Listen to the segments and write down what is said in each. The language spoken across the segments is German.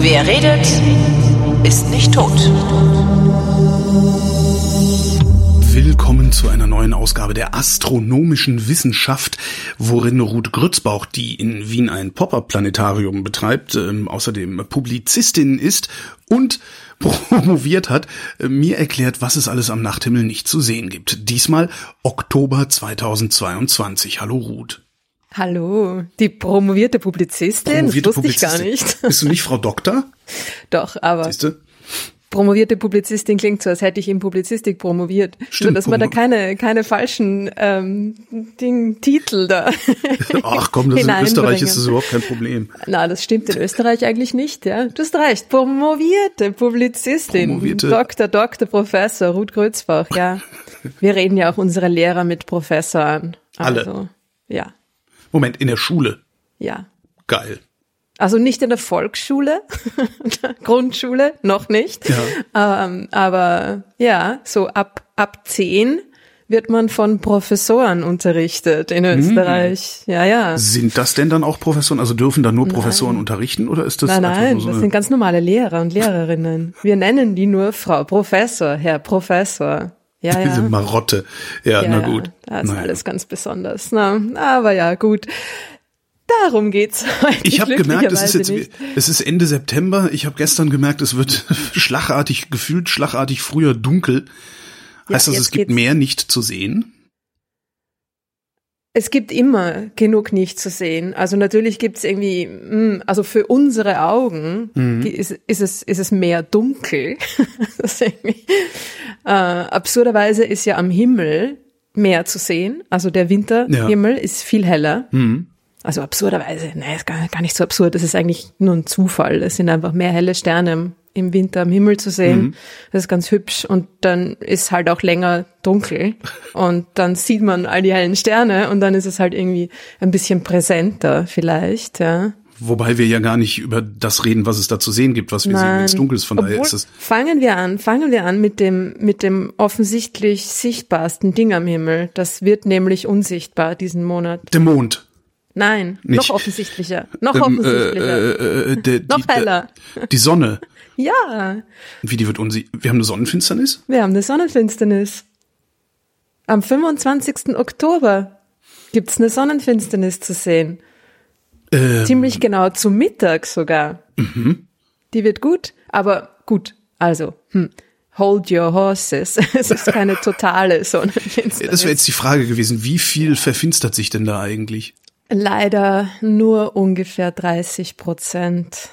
Wer redet, ist nicht tot. Willkommen zu einer neuen Ausgabe der astronomischen Wissenschaft, worin Ruth Grützbauch, die in Wien ein Pop-Up-Planetarium betreibt, ähm, außerdem Publizistin ist und promoviert hat, äh, mir erklärt, was es alles am Nachthimmel nicht zu sehen gibt. Diesmal Oktober 2022. Hallo Ruth. Hallo, die promovierte Publizistin, Promovierte das wusste ich gar Publizistin. nicht. Bist du nicht Frau Doktor? Doch, aber Siehste? Promovierte Publizistin klingt so, als hätte ich in Publizistik promoviert. Stimmt, Nur, dass man da keine, keine falschen ähm, Ding, Titel da Ach komm, das in. Österreich ist das überhaupt kein Problem. Na, das stimmt in Österreich eigentlich nicht, ja. Du hast recht, promovierte Publizistin, Promovierte- Doktor, Doktor, Professor, Ruth Grützbach, ja. Wir reden ja auch unsere Lehrer mit Professor an. Alle. Also, ja, Moment, in der Schule. ja. Geil. Also nicht in der Volksschule, Grundschule, noch nicht. Ähm, aber ja, so ab, ab zehn wird man von Professoren unterrichtet in Österreich. Ja, ja. Sind das denn dann auch Professoren? Also dürfen da nur Professoren unterrichten oder ist das Nein, nein, so das sind ganz normale Lehrer und Lehrerinnen. Wir nennen die nur Frau Professor, Herr Professor. Ja, diese ja. Marotte? Ja, ja na ja, gut. Das ist Naja. alles ganz besonders. Na, aber ja, gut. Darum geht's heute. Ich habe gemerkt, es ist jetzt nicht. es ist Ende September. Ich habe gestern gemerkt, es wird schlagartig gefühlt schlagartig früher dunkel. Heißt das, jetzt es gibt mehr nicht zu sehen? Es gibt immer genug nicht zu sehen. Also natürlich gibt's irgendwie, mm, also für unsere Augen Mhm. ist, ist, es, ist es mehr dunkel. das äh, absurderweise ist ja am Himmel mehr zu sehen. Also der Winterhimmel ist viel heller. Mhm. Also absurderweise, nein, ist gar, gar nicht so absurd. Das ist eigentlich nur ein Zufall. Es sind einfach mehr helle Sterne im, Winter am Himmel zu sehen. Mhm. Das ist ganz hübsch. Und dann ist halt auch länger dunkel. Und dann sieht man all die hellen Sterne und dann ist es halt irgendwie ein bisschen präsenter vielleicht, ja. Wobei wir ja gar nicht über das reden, was es da zu sehen gibt, was wir sehen, wenn es dunkel ist. Von daher Obwohl, ist es fangen wir an, fangen wir an mit dem, mit dem offensichtlich sichtbarsten Ding am Himmel. Das wird nämlich unsichtbar diesen Monat. der Mond. Nein, Nicht. noch offensichtlicher, noch Ähm, offensichtlicher. äh, äh, äh, der, Noch die, heller. Die Sonne. Ja, Wie die wird unsi Wir haben eine Sonnenfinsternis? wir haben eine Sonnenfinsternis. Am 25. Oktober gibt's eine Sonnenfinsternis zu sehen. Ähm, Ziemlich genau zu Mittag sogar. Die wird gut, aber gut. Also, hm, hold your horses. es ist keine totale Sonnenfinsternis. das wäre jetzt die Frage gewesen, wie viel verfinstert sich denn da eigentlich? Leider nur ungefähr 30 Prozent.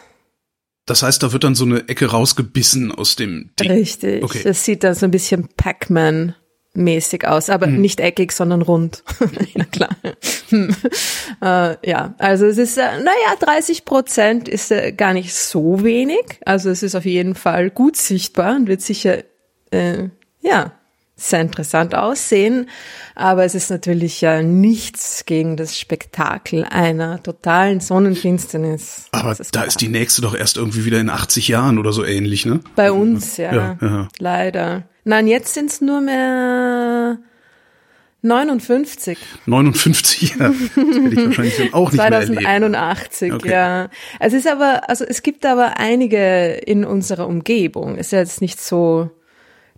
Das heißt, da wird dann so eine Ecke rausgebissen aus dem Ding. Richtig. Okay. Das sieht dann so ein bisschen Pac-Man mäßig aus, aber Hm. nicht eckig, sondern rund. ja, klar. Hm. Äh, ja, also es ist, äh, naja, 30 Prozent ist äh, gar nicht so wenig. Also es ist auf jeden Fall gut sichtbar und wird sicher, äh, ja, sehr interessant aussehen. Aber es ist natürlich ja nichts gegen das Spektakel einer totalen Sonnenfinsternis. Aber Das da klar. ist die nächste doch erst irgendwie wieder in 80 Jahren oder so ähnlich, ne? Bei uns, ja. Ja, ja. Leider. Nein, jetzt sind es nur mehr 59. 59 Jahre. Das hätte ich wahrscheinlich dann auch nicht mehr erlebt. 2081, Okay. ja. Es ist aber, also es gibt aber einige in unserer Umgebung. Es ist jetzt nicht so,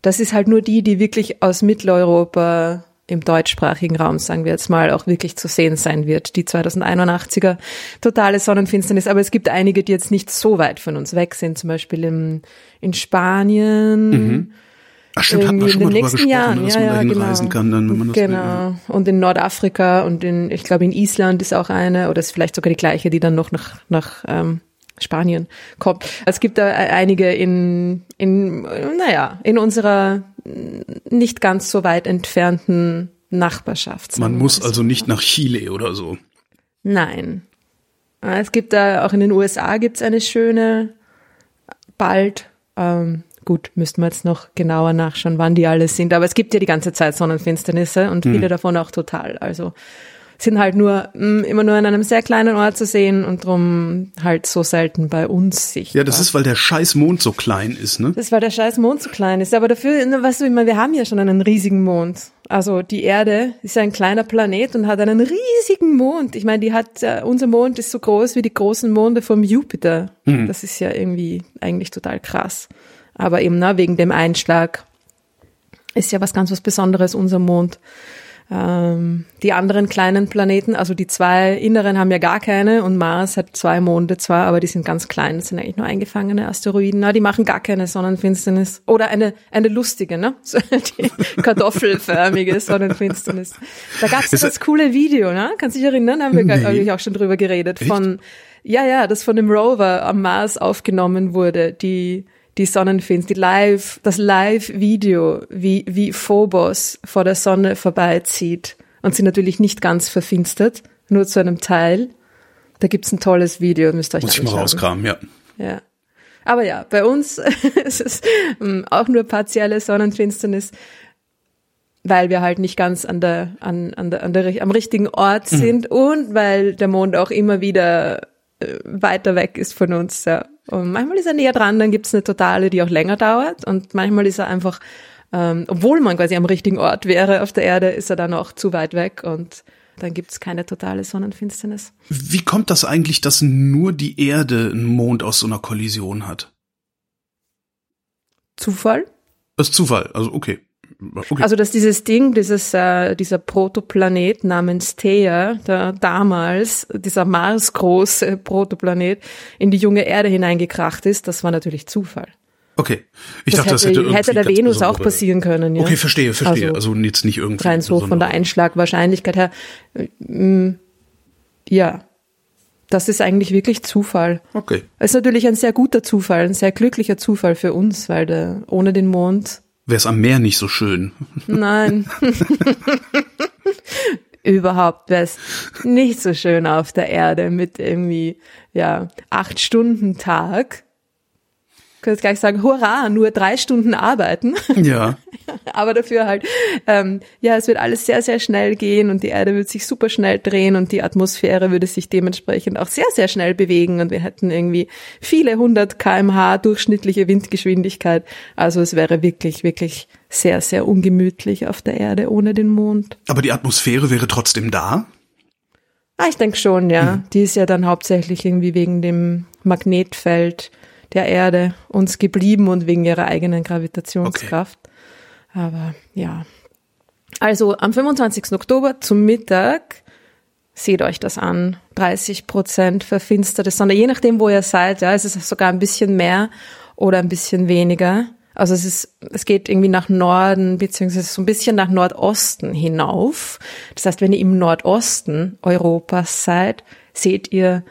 das ist halt nur die, die wirklich aus Mitteleuropa im deutschsprachigen Raum, sagen wir jetzt mal, auch wirklich zu sehen sein wird. Die 2081er totale Sonnenfinsternis. Aber es gibt einige, die jetzt nicht so weit von uns weg sind, zum Beispiel im, in Spanien. Ach stimmt, hatten wir schon in mal den drüber nächsten gesprochen, Jahren, ne, dass ja, man dahin genau. reisen kann, dann, wenn man das will. Genau. Und in Nordafrika und in, ich glaube in Island ist auch eine, oder ist vielleicht sogar die gleiche, die dann noch nach, nach ähm, Spanien kommt. Es gibt da e- einige in, in, naja, in unserer nicht ganz so weit entfernten Nachbarschaft. Man muss also nicht nach Chile oder so. Nein. Äh, Es gibt da, auch in den USA gibt's eine schöne, bald, ähm, gut, müssten wir jetzt noch genauer nachschauen, wann die alle sind, aber es gibt ja die ganze Zeit Sonnenfinsternisse und viele davon auch total, also sind halt nur mh, immer nur an einem sehr kleinen Ort zu sehen und drum halt so selten bei uns sichtbar. Ja, das ist, weil der scheiß Mond so klein ist, ne? Das ist, weil der scheiß Mond so klein ist. Aber dafür, weißt du, ich meine, wir haben ja schon einen riesigen Mond. Also die Erde ist ein kleiner Planet und hat einen riesigen Mond. Ich meine, die hat, äh, unser Mond ist so groß wie die großen Monde vom Jupiter. Mhm. Das ist ja irgendwie eigentlich total krass. Aber eben, na, wegen dem Einschlag ist ja was ganz was Besonderes, unser Mond. Ähm, die anderen kleinen Planeten, also die zwei inneren haben ja gar keine und Mars hat zwei Monde zwar, aber die sind ganz klein, das sind eigentlich nur eingefangene Asteroiden. Na, die machen gar keine Sonnenfinsternis. Oder eine, eine lustige, ne? So die kartoffelförmige Sonnenfinsternis. Da gab's Ist das coole Video, ne? Kannst du dich erinnern? Haben wir Nee. hab ich auch schon drüber geredet. Echt? Von ja, ja, das von dem Rover am Mars aufgenommen wurde, die die Sonnenfinsternis, die Live, das Live-Video, wie, wie Phobos vor der Sonne vorbeizieht und sie natürlich nicht ganz verfinstert, nur zu einem Teil. Da gibt's ein tolles Video, müsst ihr euch Muss ich mal rauskramen, ja. Ja. Aber ja, bei uns ist es ähm, auch nur partielle Sonnenfinsternis, weil wir halt nicht ganz an der, an, an der, an der, am richtigen Ort sind und weil der Mond auch immer wieder äh, weiter weg ist von uns. Ja. Und manchmal ist er näher dran, dann gibt's eine totale, die auch länger dauert und manchmal ist er einfach, ähm, obwohl man quasi am richtigen Ort wäre auf der Erde, ist er dann auch zu weit weg und dann gibt's keine totale Sonnenfinsternis. Wie kommt das eigentlich, dass nur die Erde einen Mond aus so einer Kollision hat? Zufall? Das ist Zufall, also okay. Okay. Also dass dieses Ding, dieses äh, dieser Protoplanet namens Theia, der damals dieser Mars-große Protoplanet in die junge Erde hineingekracht ist, das war natürlich Zufall. okay. Ich das dachte, das hätte, hätte irgendwie hätte der Venus auch besondere- passieren können, ja. Okay, verstehe, verstehe. Also, Also, jetzt nicht irgendwie. rein so von der Einschlagwahrscheinlichkeit her. äh, mm, Ja, das ist eigentlich wirklich Zufall. Okay. Es ist natürlich ein sehr guter Zufall, ein sehr glücklicher Zufall für uns, weil der, ohne den Mond Wäre es am Meer nicht so schön. Nein. Überhaupt wäre es nicht so schön auf der Erde mit irgendwie, ja, acht Stunden Tag. Ich könnte gleich sagen, hurra, nur drei Stunden arbeiten. Ja. Aber dafür halt, ähm, ja, es wird alles sehr, sehr schnell gehen und die Erde wird sich super schnell drehen und die Atmosphäre würde sich dementsprechend auch sehr, sehr schnell bewegen und wir hätten irgendwie viele hundert kmh durchschnittliche Windgeschwindigkeit. Also es wäre wirklich, wirklich sehr, sehr ungemütlich auf der Erde ohne den Mond. Aber die Atmosphäre wäre trotzdem da? Ah, ich denke schon, ja. Die ist ja dann hauptsächlich irgendwie wegen dem Magnetfeld der Erde uns geblieben und wegen ihrer eigenen Gravitationskraft. Aber ja. Also am 25. Oktober zum Mittag, seht euch das an, 30 Prozent verfinsterte Sonne, je nachdem, wo ihr seid, ja, es ist sogar ein bisschen mehr oder ein bisschen weniger. Also es ist, es geht irgendwie nach Norden, beziehungsweise so ein bisschen nach Nordosten hinauf. Das heißt, wenn ihr im Nordosten Europas seid, seht ihr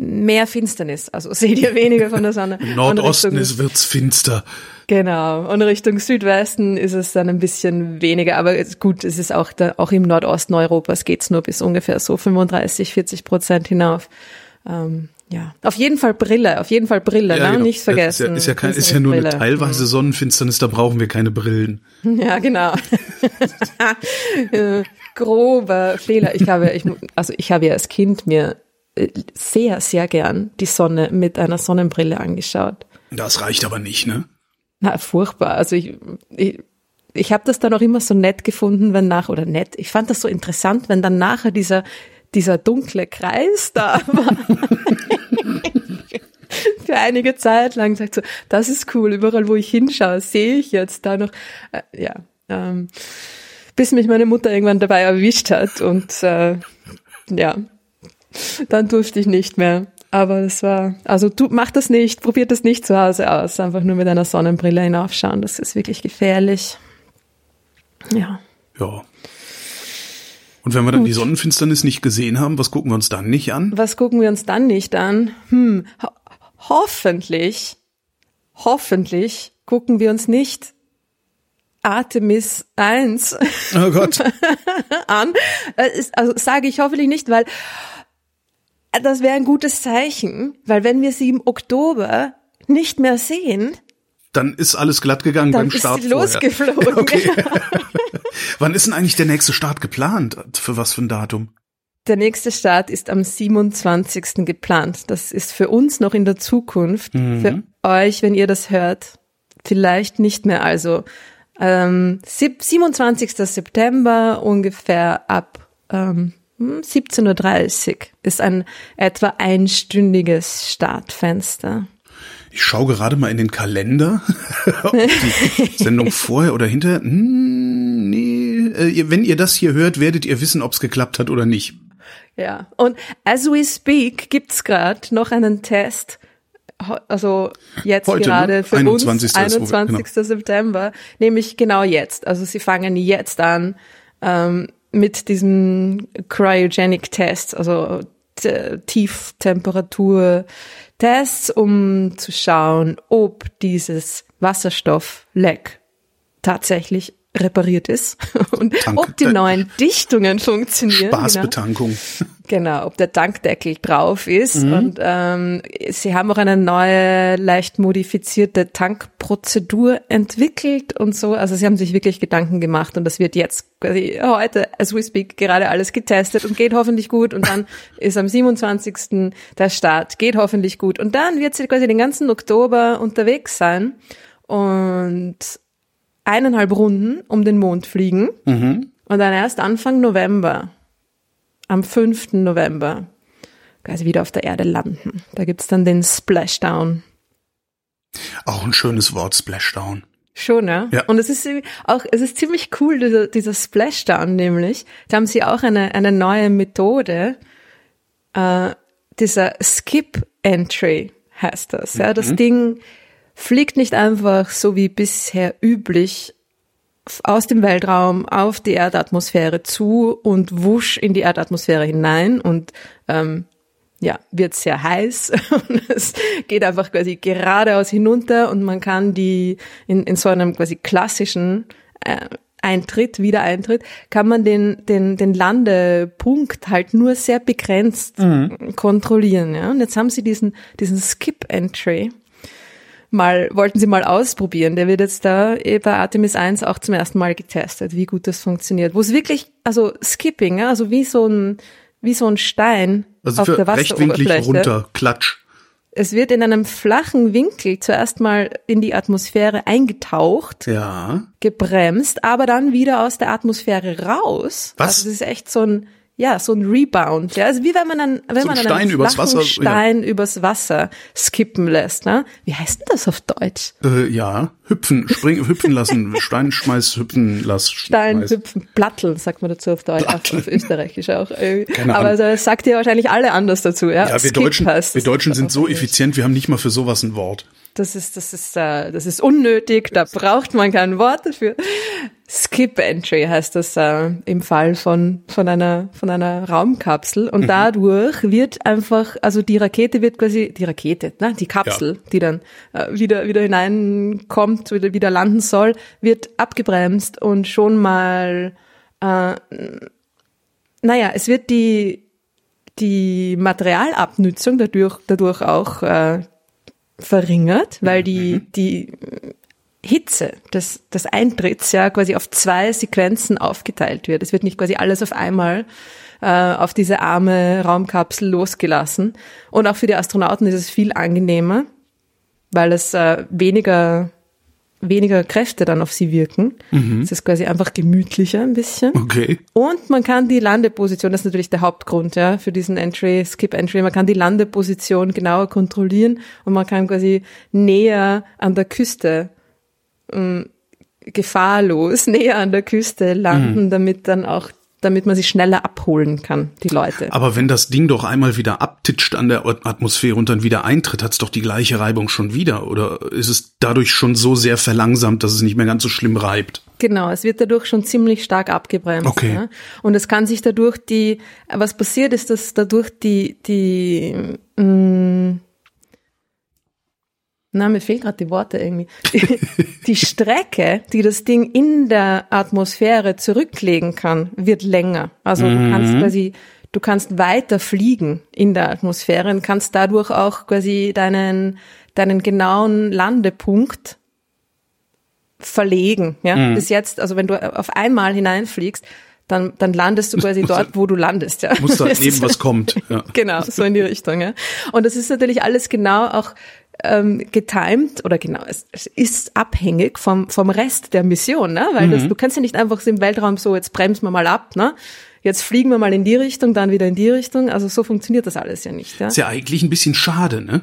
mehr Finsternis. Also seht ihr weniger von der Sonne. Im Nordosten Richtung- ist, wird's finster. Genau. Und Richtung Südwesten ist es dann ein bisschen weniger. Aber es- gut, es ist auch da, auch im Nordosten Europas geht's nur bis ungefähr so 35, 40 Prozent hinauf. Ähm, ja. Auf jeden Fall Brille, auf jeden Fall Brille, ne? genau. Nicht vergessen. Ist ja, ist ja, kein, ist ja nur eine Brille. teilweise Sonnenfinsternis, da brauchen wir keine Brillen. Ja, genau. Äh, Grober Fehler. Ich habe, ich, also ich habe ja als Kind mir sehr, sehr gern die Sonne mit einer Sonnenbrille angeschaut. Das reicht aber nicht, ne? Na, furchtbar. Also ich, ich, ich habe das dann auch immer so nett gefunden, wenn nach, oder nett, ich fand das so interessant, wenn dann nachher dieser, dieser dunkle Kreis da war. Für einige Zeit lang sagt so, das ist cool, überall wo ich hinschaue, sehe ich jetzt da noch, äh, ja, ähm, bis mich meine Mutter irgendwann dabei erwischt hat und äh, ja, dann durfte ich nicht mehr. Aber das war, also du mach das nicht, probiert das nicht zu Hause aus. Einfach nur mit einer Sonnenbrille hinaufschauen. Das ist wirklich gefährlich. Ja. Ja. Und wenn wir dann die Sonnenfinsternis nicht gesehen haben, was gucken wir uns dann nicht an? Was gucken wir uns dann nicht an? Hm, ho hoffentlich, hoffentlich gucken wir uns nicht Artemis 1 Oh Gott. an. Äh, Also sage ich hoffentlich nicht, weil das wäre ein gutes Zeichen, weil wenn wir sie im Oktober nicht mehr sehen, Dann ist alles glatt gegangen dann beim ist Start sie losgeflogen. Okay. Wann ist denn eigentlich der nächste Start geplant? Für was für ein Datum? Der nächste Start ist am 27. geplant. Das ist für uns noch in der Zukunft. Mhm. Für euch, wenn ihr das hört, vielleicht nicht mehr. Also ähm, 27. September ungefähr ab ähm, 17.30 Uhr ist ein etwa einstündiges Startfenster. Ich schaue gerade mal in den Kalender, ob die Sendung vorher oder hinterher. Hm, nee, äh, wenn ihr das hier hört, werdet ihr wissen, ob es geklappt hat oder nicht. Ja, und as we speak gibt's gerade noch einen Test, also jetzt Heute, gerade ne? für 21. uns, ist, wo wir- 21. September, nämlich genau jetzt. Also sie fangen jetzt an ähm, mit diesem Cryogenic Test, also Tieftemperatur-Tests, um zu schauen, ob dieses Wasserstoffleck tatsächlich repariert ist und Danke. ob die neuen Dichtungen funktionieren. Genau. Spaßbetankung. Genau, ob der Tankdeckel drauf ist. Mhm. Und ähm, sie haben auch eine neue, leicht modifizierte Tankprozedur entwickelt und so. Also sie haben sich wirklich Gedanken gemacht und das wird jetzt quasi heute, as we speak, gerade alles getestet und geht hoffentlich gut. Und dann ist am 27. der Start, geht hoffentlich gut. Und dann wird sie quasi den ganzen Oktober unterwegs sein und eineinhalb Runden um den Mond fliegen. Und dann erst Anfang November am 5. November quasi wieder auf der Erde landen. Da gibt's dann den Splashdown. Auch ein schönes Wort, Splashdown. Schon, ja? Ja. Und es ist auch, es ist ziemlich cool, dieser, dieser Splashdown nämlich. Da haben sie auch eine, eine neue Methode, äh, dieser Skip Entry heißt das. Ja, das Ding fliegt nicht einfach so wie bisher üblich aus dem Weltraum auf die Erdatmosphäre zu und wusch in die Erdatmosphäre hinein und ähm, ja, wird sehr heiß und es geht einfach quasi geradeaus hinunter und man kann die in, in so einem quasi klassischen äh, Eintritt, Wiedereintritt, kann man den, den, den Landepunkt halt nur sehr begrenzt kontrollieren. Ja? Und jetzt haben sie diesen, diesen Skip-Entry mal, wollten sie mal ausprobieren. Der wird jetzt da eh bei Artemis 1 auch zum ersten Mal getestet, wie gut das funktioniert. Wo es wirklich, also Skipping, also wie so ein, wie so ein Stein Also auf der rechtwinklig Wasseroberfläche. runter, klatsch. Es wird in einem flachen Winkel zuerst mal in die Atmosphäre eingetaucht, Ja. gebremst, aber dann wieder aus der Atmosphäre raus. Was? Also das ist echt so ein, ja, so ein Rebound. Ja, also wie wenn man einen, wenn So ein man Stein einen übers flachen Wasser, ja. Stein übers Wasser skippen lässt. Ne? Wie heißt denn das auf Deutsch? Äh, ja. Hüpfen, springen, hüpfen lassen. Stein schmeiß, hüpfen lass. Stein, schmeiß. Hüpfen, Platteln, sagt man dazu auf Deutsch, auf, auf Österreichisch auch. Keine Aber Ahnung. das sagt ihr wahrscheinlich alle anders dazu, ja? Ja, wir Skip Deutschen, heißt wir Deutschen sind so effizient, wir haben nicht mal für sowas ein Wort. Das ist, das ist, äh, das ist unnötig, da braucht man kein Wort dafür. Skip Entry heißt das äh, im Fall von, von einer, von einer Raumkapsel. Und dadurch wird einfach, also die Rakete wird quasi, die Rakete, ne, die Kapsel, die dann äh, wieder, wieder hineinkommt, wieder, wieder landen soll, wird abgebremst und schon mal, äh, naja, es wird die, die Materialabnützung dadurch, dadurch auch äh, verringert, weil die, die Hitze des, des Eintritts ja quasi auf zwei Sequenzen aufgeteilt wird. Es wird nicht quasi alles auf einmal äh, auf diese arme Raumkapsel losgelassen. Und auch für die Astronauten ist es viel angenehmer, weil es äh, weniger weniger Kräfte dann auf sie wirken. Es ist quasi einfach gemütlicher ein bisschen. Okay. Und man kann die Landeposition, das ist natürlich der Hauptgrund ja, für diesen Entry, Skip Entry, man kann die Landeposition genauer kontrollieren und man kann quasi näher an der Küste ähm, gefahrlos näher an der Küste landen, damit dann auch, damit man sie schneller abholen kann, die Leute. Aber wenn das Ding doch einmal wieder abtitscht an der Atmosphäre und dann wieder eintritt, hat's doch die gleiche Reibung schon wieder. Oder ist es dadurch schon so sehr verlangsamt, dass es nicht mehr ganz so schlimm reibt? Genau, es wird dadurch schon ziemlich stark abgebremst. Okay. Ja? Und es kann sich dadurch die, was passiert ist, dass dadurch die, die, mh, na, mir fehlen gerade die Worte irgendwie. Die, die Strecke, die das Ding in der Atmosphäre zurücklegen kann, wird länger. Also du kannst quasi, du kannst weiter fliegen in der Atmosphäre und kannst dadurch auch quasi deinen, deinen genauen Landepunkt verlegen. Ja? Mhm. Bis jetzt, also wenn du auf einmal hineinfliegst, dann, dann landest du quasi dort, wo du landest. Ja? Muss da neben was kommt. Ja. Genau, so in die Richtung. Ja. Und das ist natürlich alles genau auch ähm, getimed oder genau, es, es ist abhängig vom, vom Rest der Mission, ne? weil das, du kannst ja nicht einfach so im Weltraum so, jetzt bremsen wir mal ab, ne? jetzt fliegen wir mal in die Richtung, dann wieder in die Richtung, also so funktioniert das alles ja nicht. Ja? Ist ja eigentlich ein bisschen schade, ne?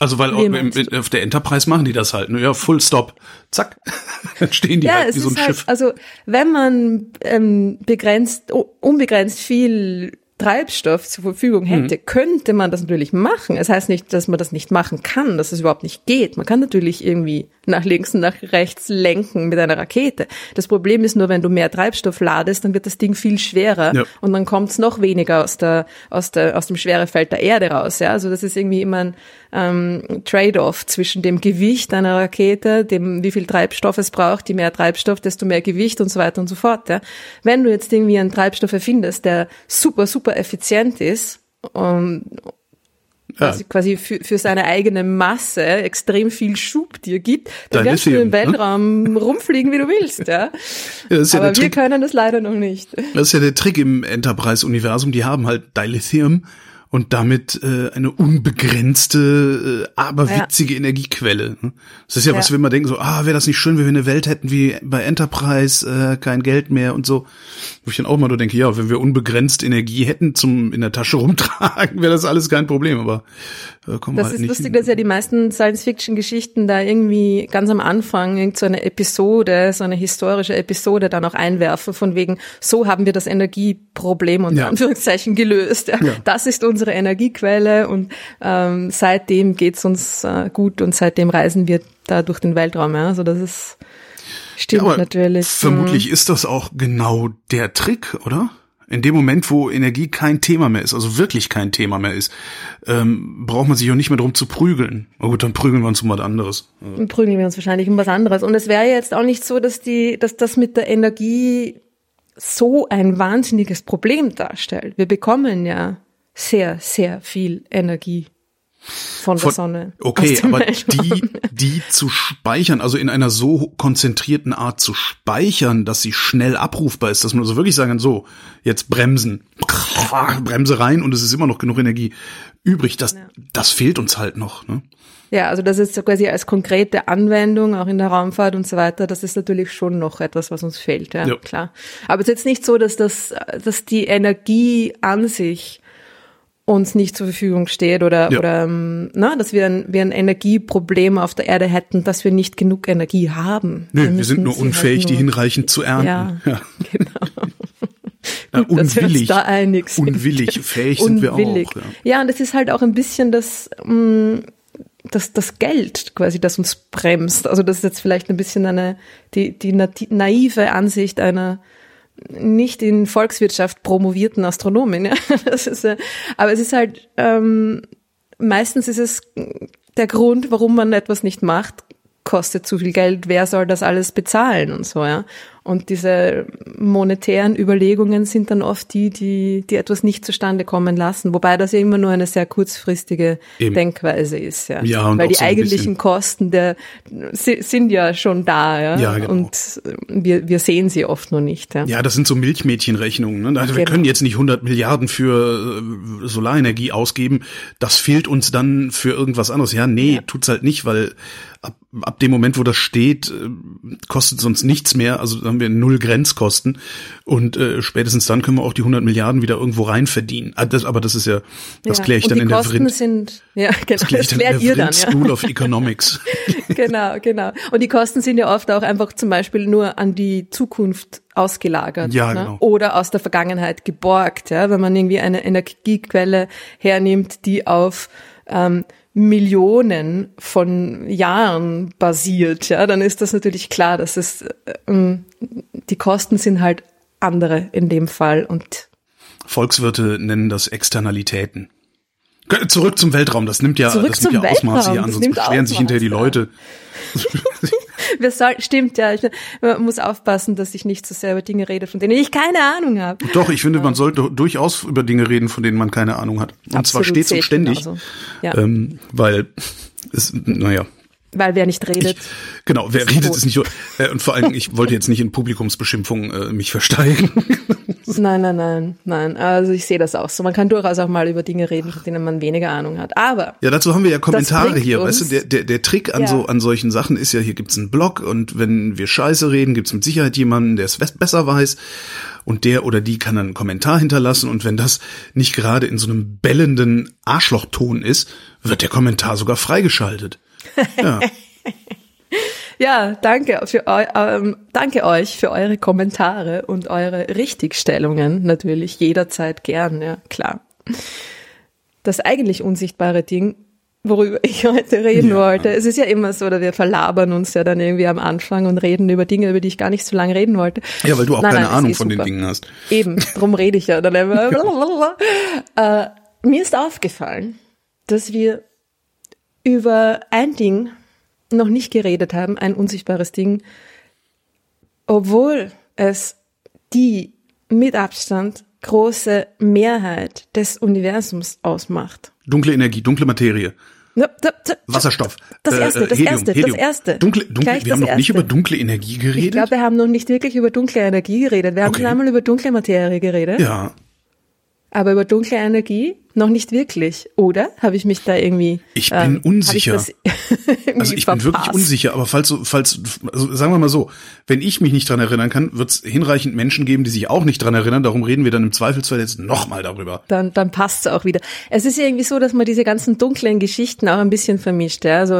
Also weil Wie auf, der Enterprise machen die das halt. Ne? Ja, Full Stop. Zack. Dann stehen die Ja, halt wie so ein halt, Schiff. also wenn man ähm, begrenzt, unbegrenzt viel Treibstoff zur Verfügung Mhm. hätte, könnte man das natürlich machen. Es heißt nicht, dass man das nicht machen kann, dass es überhaupt nicht geht. Man kann natürlich irgendwie nach links und nach rechts lenken mit einer Rakete. Das Problem ist nur, wenn du mehr Treibstoff ladest, dann wird das Ding viel schwerer Ja. und dann kommt es noch weniger aus der, aus der, aus dem Schwerefeld der Erde raus. Ja, also das ist irgendwie immer ein ähm, Trade-off zwischen dem Gewicht einer Rakete, dem wie viel Treibstoff es braucht. Je mehr Treibstoff, desto mehr Gewicht und so weiter und so fort. Ja. Wenn du jetzt irgendwie einen Treibstoff erfindest, der super super effizient ist und Ja. quasi, quasi für, für seine eigene Masse extrem viel Schub dir gibt, dann Dein kannst du im ne? Weltraum rumfliegen, wie du willst. Ja. Ja, Aber wir können das leider noch nicht. Das ist ja der Trick im Enterprise-Universum. Die haben halt Dilithium und damit äh, eine unbegrenzte, äh, aber Ja. witzige Energiequelle. ne? Das ist ja, was Ja. wir immer denken, so, ah, wäre das nicht schön, wenn wir eine Welt hätten wie bei Enterprise, äh, kein Geld mehr und so. Wo ich dann auch mal nur denke, ja, wenn wir unbegrenzt Energie hätten zum in der Tasche rumtragen, wäre das alles kein Problem, aber äh, kommen wir Das halt ist nicht lustig, hin. dass ja die meisten Science-Fiction-Geschichten da irgendwie ganz am Anfang irgend so eine Episode, so eine historische Episode dann auch einwerfen, von wegen, so haben wir das Energieproblem unter Ja. Anführungszeichen gelöst. Ja. Ja. Das ist unsere Energiequelle und ähm, seitdem geht's uns äh, gut und seitdem reisen wir da durch den Weltraum. Ja. Also das ist stimmt Ja, natürlich. Vermutlich ist das auch genau der Trick, oder? In dem Moment, wo Energie kein Thema mehr ist, also wirklich kein Thema mehr ist, ähm, braucht man sich auch nicht mehr drum zu prügeln. Na gut, dann prügeln wir uns um was anderes. Dann prügeln wir uns wahrscheinlich um was anderes. Und es wäre jetzt auch nicht so, dass die, dass das mit der Energie so ein wahnsinniges Problem darstellt. Wir bekommen ja sehr, sehr viel Energie von, der Von- Sonne. Okay, aber die, die zu speichern, also in einer so konzentrierten Art zu speichern, dass sie schnell abrufbar ist, dass man also wirklich sagen kann, so, jetzt bremsen, Bremse rein und es ist immer noch genug Energie übrig. Das, das fehlt uns halt noch. Ne? Ja, also das ist so quasi als konkrete Anwendung, auch in der Raumfahrt und so weiter, das ist natürlich schon noch etwas, was uns fehlt, ja, Ja. klar. Aber es ist jetzt nicht so, dass das, dass die Energie an sich uns nicht zur Verfügung steht oder, Ja. oder ähm, na, dass wir ein, wir ein Energieproblem auf der Erde hätten, dass wir nicht genug Energie haben. Nö, wir, müssen sind nur sie unfähig, halt die nur- hinreichend zu ernten. Ja, Ja. genau. Ja, Gut, wir uns unwillig. da einig sind. Unwillig. Fähig sind wir Unwillig. auch. Ja. Ja, und es ist halt auch ein bisschen das, mh, das, das Geld quasi, das uns bremst. Also das ist jetzt vielleicht ein bisschen eine, die, die naive Ansicht einer nicht in Volkswirtschaft promovierten Astronomin. Ja. Das ist, aber es ist halt, ähm, meistens ist es der Grund, warum man etwas nicht macht, kostet zu viel Geld, wer soll das alles bezahlen und so, ja. Und diese monetären Überlegungen sind dann oft die, die, die etwas nicht zustande kommen lassen, wobei das ja immer nur eine sehr kurzfristige Eben. Denkweise ist, ja. Ja, und Weil die so eigentlichen Kosten der si- sind ja schon da, ja. Ja, genau. Und wir, wir sehen sie oft nur nicht, ja. Ja, das sind so Milchmädchenrechnungen. Ne? Also wir Genau. können jetzt nicht 100 Milliarden für äh, Solarenergie ausgeben. Das fehlt uns dann für irgendwas anderes. Ja, nee, tut's halt nicht, weil ab, ab dem Moment, wo das steht, äh, kostet es uns nichts mehr. Also haben wir null Grenzkosten. Und äh, spätestens dann können wir auch die 100 Milliarden wieder irgendwo rein verdienen. Ah, das, aber das ist ja, das ja. kläre ich und dann die in der Kosten Vrind. sind, ja, genau, Das kläre ich dann in der dann, ja. School of Economics. genau, genau. Und die Kosten sind ja oft auch einfach zum Beispiel nur an die Zukunft ausgelagert Ja, ne? genau. oder aus der Vergangenheit geborgt. Ja? Wenn man irgendwie eine Energiequelle hernimmt, die auf ähm, Millionen von Jahren basiert, ja, dann ist das natürlich klar, dass es äh, ähm, die Kosten sind halt andere in dem Fall und Volkswirte nennen das Externalitäten. Zurück zum Weltraum, das nimmt ja, Zurück das nimmt ja Ausmaße hier an, das sonst beschweren sich hinterher die Leute. wir soll, stimmt ja, ich, man muss aufpassen, dass ich nicht so sehr über Dinge rede, von denen ich keine Ahnung habe. Doch, ich finde, man sollte durchaus über Dinge reden, von denen man keine Ahnung hat. Und zwar Absolut, stets sehe und ständig. genauso. Ja. Ähm, weil es, naja, weil wer nicht redet. Ich, genau, wer redet tot. ist nicht. Äh, und vor allem, ich wollte jetzt nicht in Publikumsbeschimpfung äh, mich versteigen. nein, nein, nein, nein. Also ich sehe das auch so. Man kann durchaus auch mal über Dinge reden, von denen man weniger Ahnung hat. Aber ja, dazu haben wir ja Kommentare hier. Weißt du, der, der, der Trick an ja. so an solchen Sachen ist ja, hier gibt's einen Blog und wenn wir Scheiße reden, gibt's mit Sicherheit jemanden, der es besser weiß und der oder die kann dann einen Kommentar hinterlassen und wenn das nicht gerade in so einem bellenden Arschlochton ist, wird der Kommentar sogar freigeschaltet. Ja. ja, danke für ähm, danke euch für eure Kommentare und eure Richtigstellungen natürlich jederzeit gern, ja, klar. Das eigentlich unsichtbare Ding worüber ich heute reden ja. wollte. Es ist ja immer so, dass wir verlabern uns ja dann irgendwie am Anfang und reden über Dinge, über die ich gar nicht so lange reden wollte. Ja, weil du auch nein, keine nein, Ahnung von super. den Dingen hast. Eben, drum rede ich ja dann immer. äh, mir ist aufgefallen, dass wir über ein Ding noch nicht geredet haben, ein unsichtbares Ding, obwohl es die mit Abstand große Mehrheit des Universums ausmacht. Dunkle Energie, dunkle Materie. Wasserstoff. Das erste, das Helium, erste, Helium. das erste. Dunkle, dunkle, wir haben noch erste. nicht über dunkle Energie geredet. Ich glaube, wir haben noch nicht wirklich über dunkle Energie geredet. Wir haben okay. schon einmal über dunkle Materie geredet. Ja. Aber über dunkle Energie noch nicht wirklich, oder? Habe ich mich da irgendwie. Ich bin ähm, unsicher. Ich also ich verpasst. bin wirklich unsicher, aber falls falls, also sagen wir mal so, wenn ich mich nicht dran erinnern kann, wird es hinreichend Menschen geben, die sich auch nicht dran erinnern. Darum reden wir dann im Zweifelsfall jetzt nochmal darüber. Dann, dann passt es auch wieder. Es ist ja irgendwie so, dass man diese ganzen dunklen Geschichten auch ein bisschen vermischt. Ja? Also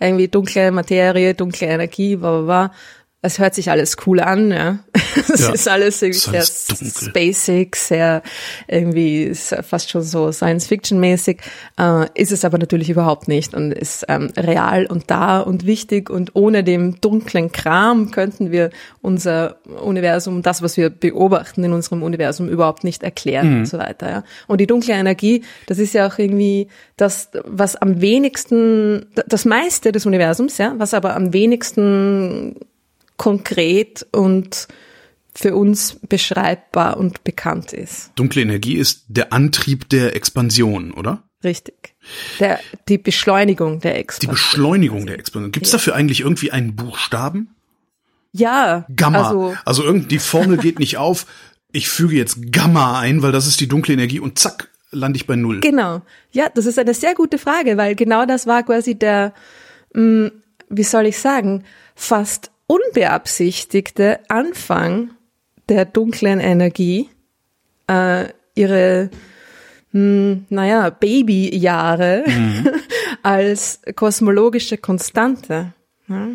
irgendwie dunkle Materie, dunkle Energie, bla bla bla es hört sich alles cool an, ja. Es ja, ist alles irgendwie sehr basic, sehr irgendwie fast schon so Science-Fiction-mäßig, äh, ist es aber natürlich überhaupt nicht und ist ähm, real und da und wichtig und ohne dem dunklen Kram könnten wir unser Universum, das, was wir beobachten in unserem Universum überhaupt nicht erklären mhm. und so weiter, ja. Und die dunkle Energie, das ist ja auch irgendwie das, was am wenigsten, das meiste des Universums, ja, was aber am wenigsten konkret und für uns beschreibbar und bekannt ist. Dunkle Energie ist der Antrieb der Expansion, oder? Richtig. Der, die Beschleunigung der Expansion. Die Beschleunigung der Expansion. Gibt es ja. dafür eigentlich irgendwie einen Buchstaben? Ja. Gamma. Also, also irgendwie die Formel geht nicht auf. Ich füge jetzt Gamma ein, weil das ist die dunkle Energie und zack, lande ich bei Null. Genau. Ja, das ist eine sehr gute Frage, weil genau das war quasi der, mh, mm, wie soll ich sagen, fast unbeabsichtigte Anfang der dunklen Energie, äh, ihre, mh, hm, naja, Babyjahre mhm. als kosmologische Konstante. Ja?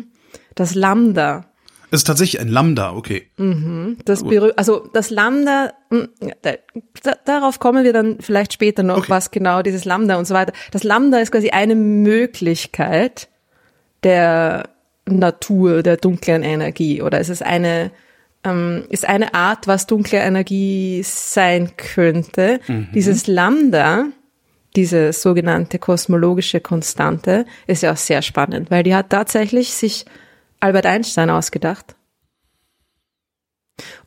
Das Lambda. Es ist tatsächlich ein Lambda, okay. Mhm, das also das Lambda, hm, da, darauf kommen wir dann vielleicht später noch, okay. was genau dieses Lambda und so weiter. Das Lambda ist quasi eine Möglichkeit der Natur der dunklen Energie oder ist es eine ähm, ist eine Art, was dunkle Energie sein könnte. Mhm. Dieses Lambda, diese sogenannte kosmologische Konstante, ist ja auch sehr spannend, weil die hat tatsächlich sich Albert Einstein ausgedacht,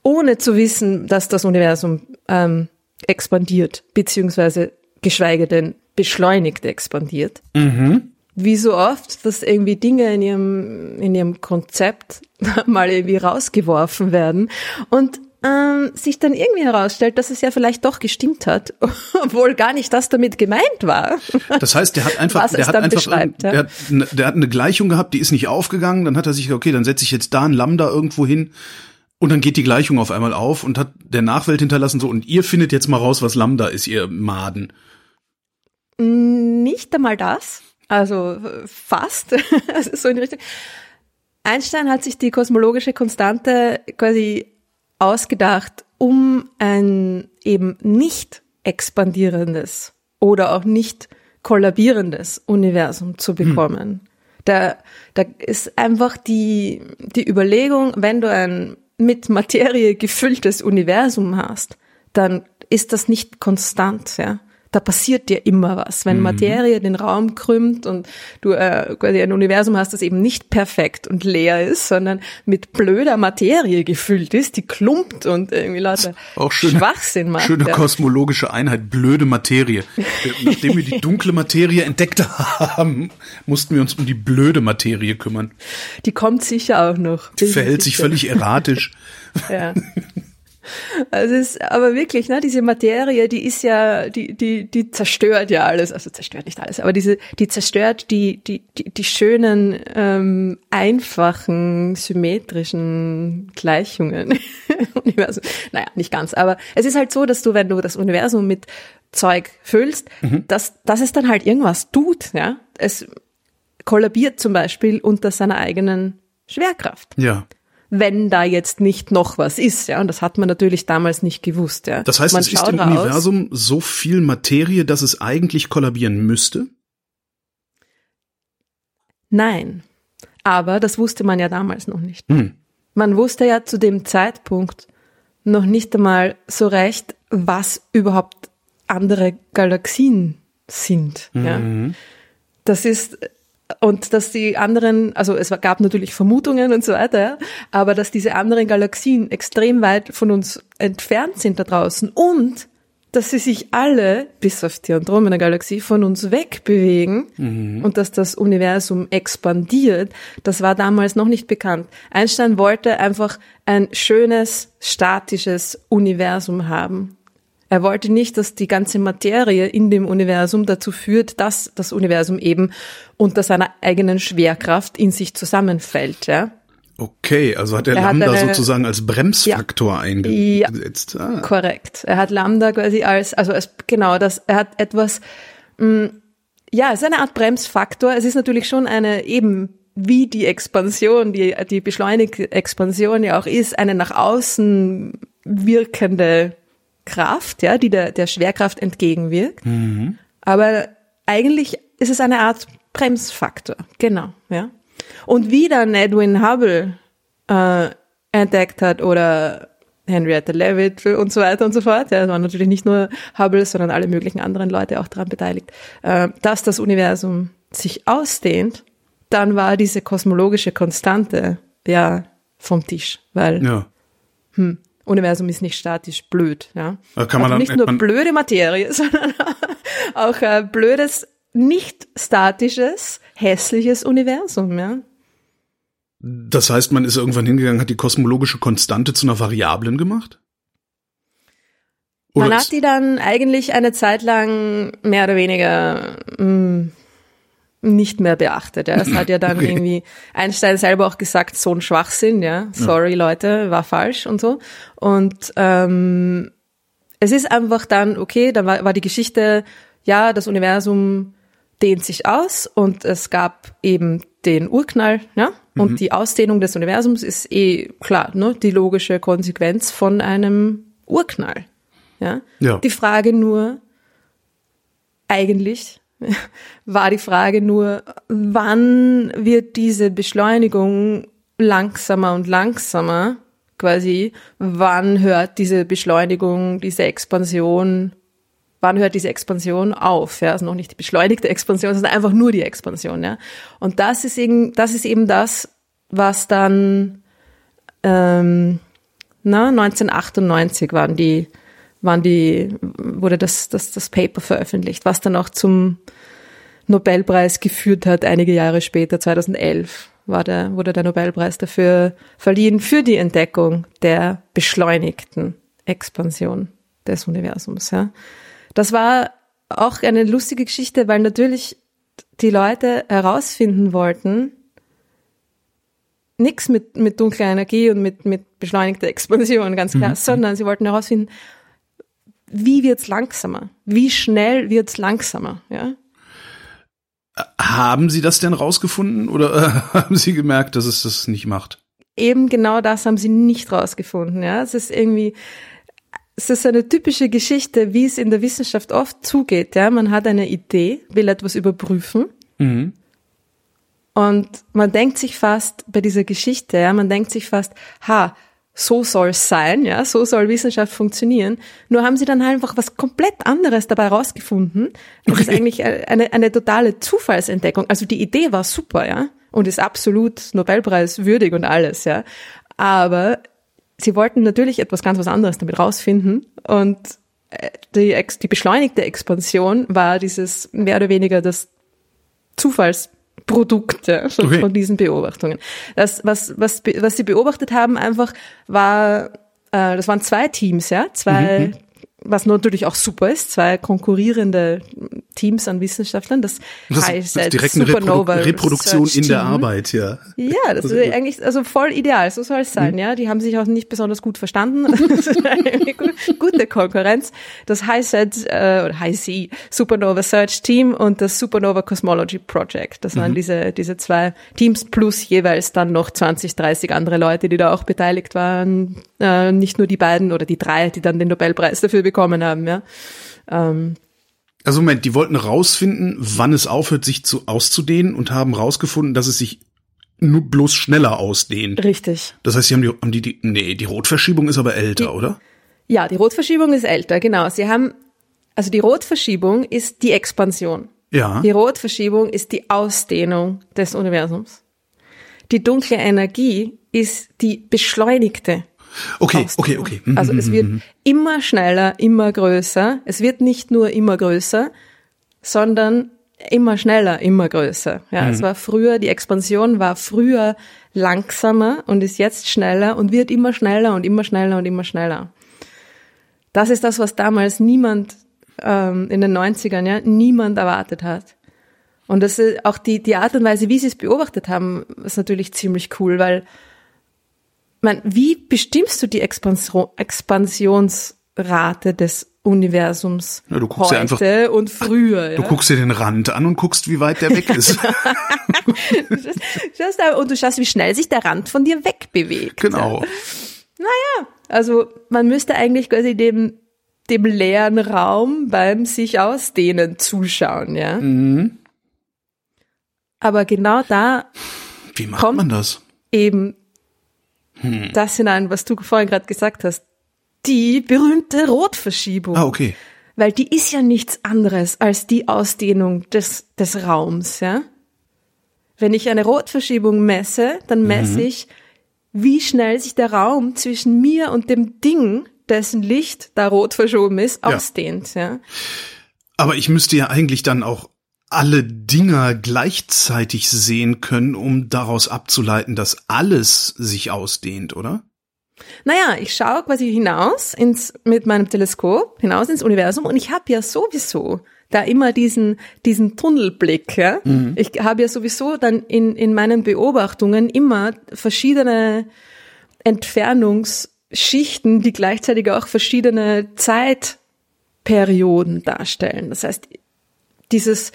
ohne zu wissen, dass das Universum ähm, expandiert, beziehungsweise geschweige denn beschleunigt expandiert. Mhm wie so oft, dass irgendwie Dinge in ihrem, in ihrem Konzept mal irgendwie rausgeworfen werden und ähm, sich dann irgendwie herausstellt, dass es ja vielleicht doch gestimmt hat, obwohl gar nicht das damit gemeint war. Das heißt, der hat einfach, der hat einfach, ja. der, hat, der hat eine Gleichung gehabt, die ist nicht aufgegangen, dann hat er sich, okay, dann setze ich jetzt da ein Lambda irgendwo hin und dann geht die Gleichung auf einmal auf und hat der Nachwelt hinterlassen so, und ihr findet jetzt mal raus, was Lambda ist, ihr Maden. Nicht einmal das. Also fast, also so in Richtung. Einstein hat sich die kosmologische Konstante quasi ausgedacht, um ein eben nicht expandierendes oder auch nicht kollabierendes Universum zu hm. bekommen. Hm. Da, da ist einfach die, die Überlegung, wenn du ein mit Materie gefülltes Universum hast, dann ist das nicht konstant, ja da passiert dir immer was. Wenn Materie den Raum krümmt und du äh, quasi ein Universum hast, das eben nicht perfekt und leer ist, sondern mit blöder Materie gefüllt ist, die klumpt und irgendwie Leute Auch schöne, Schwachsinn macht. schöne kosmologische Einheit, blöde Materie. Nachdem wir die dunkle Materie entdeckt haben, mussten wir uns um die blöde Materie kümmern. Die kommt sicher auch noch. Die verhält sich völlig erratisch. Ja. Also es ist aber wirklich, ne, diese Materie, die ist ja, die, die, die zerstört ja alles, also zerstört nicht alles, aber diese, die zerstört die, die, die, die schönen, ähm, einfachen, symmetrischen Gleichungen. Universum. Naja, nicht ganz, aber es ist halt so, dass du, wenn du das Universum mit Zeug füllst, dass, dass es dann halt irgendwas tut, ja. Es kollabiert zum Beispiel unter seiner eigenen Schwerkraft Ja. Wenn da jetzt nicht noch was ist, ja, und das hat man natürlich damals nicht gewusst, ja. Das heißt, man es ist im Universum so viel Materie, dass es eigentlich kollabieren müsste? Nein. Aber das wusste man ja damals noch nicht. Hm. Man wusste ja zu dem Zeitpunkt noch nicht einmal so recht, was überhaupt andere Galaxien sind, ja. Mhm. Das ist, und dass die anderen, also es gab natürlich Vermutungen und so weiter, ja, aber dass diese anderen Galaxien extrem weit von uns entfernt sind da draußen und dass sie sich alle, bis auf die Andromeda-Galaxie, von uns wegbewegen und dass das Universum expandiert, das war damals noch nicht bekannt. Einstein wollte einfach ein schönes, statisches Universum haben. Er wollte nicht, dass die ganze Materie in dem Universum dazu führt, dass das Universum eben unter seiner eigenen Schwerkraft in sich zusammenfällt. Ja? Okay, also hat Er hat Lambda eine- sozusagen als Bremsfaktor eingesetzt. Ah. Korrekt. Er hat Lambda quasi als, also als, genau, das, er hat etwas, mh, ja, es ist eine Art Bremsfaktor. Es ist natürlich schon eine eben wie die Expansion, die, die beschleunigte Expansion ja auch ist, eine nach außen wirkende Kraft, ja, die der, der Schwerkraft entgegenwirkt. Aber eigentlich ist es eine Art Bremsfaktor, genau, ja. Und wie dann Edwin Hubble äh, entdeckt hat oder Henrietta Leavitt und so weiter und so fort, ja, es waren natürlich nicht nur Hubble, sondern alle möglichen anderen Leute auch daran beteiligt, äh, dass das Universum sich ausdehnt, dann war diese kosmologische Konstante ja vom Tisch, weil Ja. Universum ist nicht statisch blöd, ja. Kann man also dann- nicht nur man- blöde Materie, sondern auch äh, blödes, nicht statisches, hässliches Universum, ja. Das heißt, man ist irgendwann hingegangen, hat die kosmologische Konstante zu einer Variablen gemacht? Man ist- hat die dann eigentlich eine Zeit lang mehr oder weniger mh, nicht mehr beachtet. Ja. Es hat ja dann Okay. irgendwie Einstein selber auch gesagt, so ein Schwachsinn, ja. Sorry Leute, war falsch und so. Und ähm, es ist einfach dann, okay, dann war, war die Geschichte, ja, das Universum dehnt sich aus und es gab eben den Urknall, ja, und die Ausdehnung des Universums ist eh klar, ne, die logische Konsequenz von einem Urknall, ja. Ja. Die Frage nur, eigentlich war die Frage nur, wann wird diese Beschleunigung langsamer und langsamer, quasi, wann hört diese Beschleunigung, diese Expansion, wann hört diese Expansion auf? Ja, also noch nicht die beschleunigte Expansion, sondern einfach nur die Expansion, ja. Und das ist eben, das ist eben das, was dann, ähm, na, 1998 waren die, waren die, wurde das, das, das Paper veröffentlicht, was dann auch zum Nobelpreis geführt hat, einige Jahre später, 2011 war der, wurde der Nobelpreis dafür verliehen, für die Entdeckung der beschleunigten Expansion des Universums, ja. Das war auch eine lustige Geschichte, weil natürlich die Leute herausfinden wollten, nichts mit, mit dunkler Energie und mit, mit beschleunigter Expansion, ganz klar, sondern sie wollten herausfinden, wie wird's langsamer? Wie schnell wird's langsamer? Ja? Haben Sie das denn rausgefunden oder äh, haben Sie gemerkt, dass es das nicht macht? Eben genau das haben sie nicht rausgefunden. Ja, es ist irgendwie, es ist eine typische Geschichte, wie es in der Wissenschaft oft zugeht. Ja, man hat eine Idee, will etwas überprüfen Mhm. und man denkt sich fast bei dieser Geschichte, ja, man denkt sich fast, ha, so soll's sein, ja, so soll Wissenschaft funktionieren. Nur haben sie dann halt einfach was komplett anderes dabei rausgefunden. Das ist eigentlich eine, eine totale Zufallsentdeckung. Also die Idee war super, ja, und ist absolut Nobelpreis würdig und alles, ja. Aber sie wollten natürlich etwas ganz was anderes damit rausfinden und äh, die, die beschleunigte Expansion war dieses mehr oder weniger das Zufalls Produkte von, okay. von diesen Beobachtungen. Das, was, was, was sie beobachtet haben, einfach war, äh, das waren zwei Teams, ja, zwei mhm. Was natürlich auch super ist, zwei konkurrierende Teams an Wissenschaftlern, das, das heißt das direkt eine Supernova Reprodu Reproduktion in der Arbeit, ja. Ja, das ist eigentlich also voll ideal, so soll es sein, mhm. ja. Die haben sich auch nicht besonders gut verstanden. gute Konkurrenz. Das HiSET äh, oder HiC Supernova Search Team und das Supernova Cosmology Project. Das waren mhm. diese diese zwei Teams plus jeweils dann noch 20, 30 andere Leute, die da auch beteiligt waren. Äh, nicht nur die beiden oder die drei, die dann den Nobelpreis dafür bekommen haben, ja. Ähm, also Moment, die wollten rausfinden, wann es aufhört, sich zu auszudehnen und haben rausgefunden, dass es sich nur bloß schneller ausdehnt. Richtig. Das heißt, sie haben die, haben die, die nee, die Rotverschiebung ist aber älter, die, oder? Ja, die Rotverschiebung ist älter, genau. Sie haben, also die Rotverschiebung ist die Expansion. Ja. Die Rotverschiebung ist die Ausdehnung des Universums. Die dunkle Energie ist die beschleunigte Okay, okay, okay. Mhm, also es mhm, wird mhm. immer schneller, immer größer. Es wird nicht nur immer größer, sondern immer schneller, immer größer. Ja, es war früher, die Expansion war früher langsamer und ist jetzt schneller und wird immer schneller und immer schneller und immer schneller. Das ist das, was damals niemand ähm, in den 90ern, ja, niemand erwartet hat. Und das ist auch die, die Art und Weise, wie sie es beobachtet haben, ist natürlich ziemlich cool, weil man, wie bestimmst du die Expansion, Expansionsrate des Universums ja, du guckst heute ja einfach, und früher? Ja? Du guckst dir den Rand an und guckst, wie weit der weg ist. und du schaust, wie schnell sich der Rand von dir wegbewegt. Genau. Naja, also man müsste eigentlich quasi dem, dem leeren Raum beim sich ausdehnen zuschauen, ja. Mhm. Aber genau da wie macht man das? Eben hm. das hinein, was du vorhin gerade gesagt hast. Die berühmte Rotverschiebung. Ah, okay. Weil die ist ja nichts anderes als die Ausdehnung des, des Raums, ja. Wenn ich eine Rotverschiebung messe, dann messe mhm. ich, wie schnell sich der Raum zwischen mir und dem Ding, dessen Licht da rot verschoben ist, ausdehnt, ja. Aber ich müsste ja eigentlich dann auch alle Dinger gleichzeitig sehen können, um daraus abzuleiten, dass alles sich ausdehnt, oder? Naja, ich schaue quasi hinaus ins, mit meinem Teleskop, hinaus ins Universum und ich habe ja sowieso da immer diesen, diesen Tunnelblick. Ja? Mhm. Ich habe ja sowieso dann in, in meinen Beobachtungen immer verschiedene Entfernungsschichten, die gleichzeitig auch verschiedene Zeitperioden darstellen. Das heißt, dieses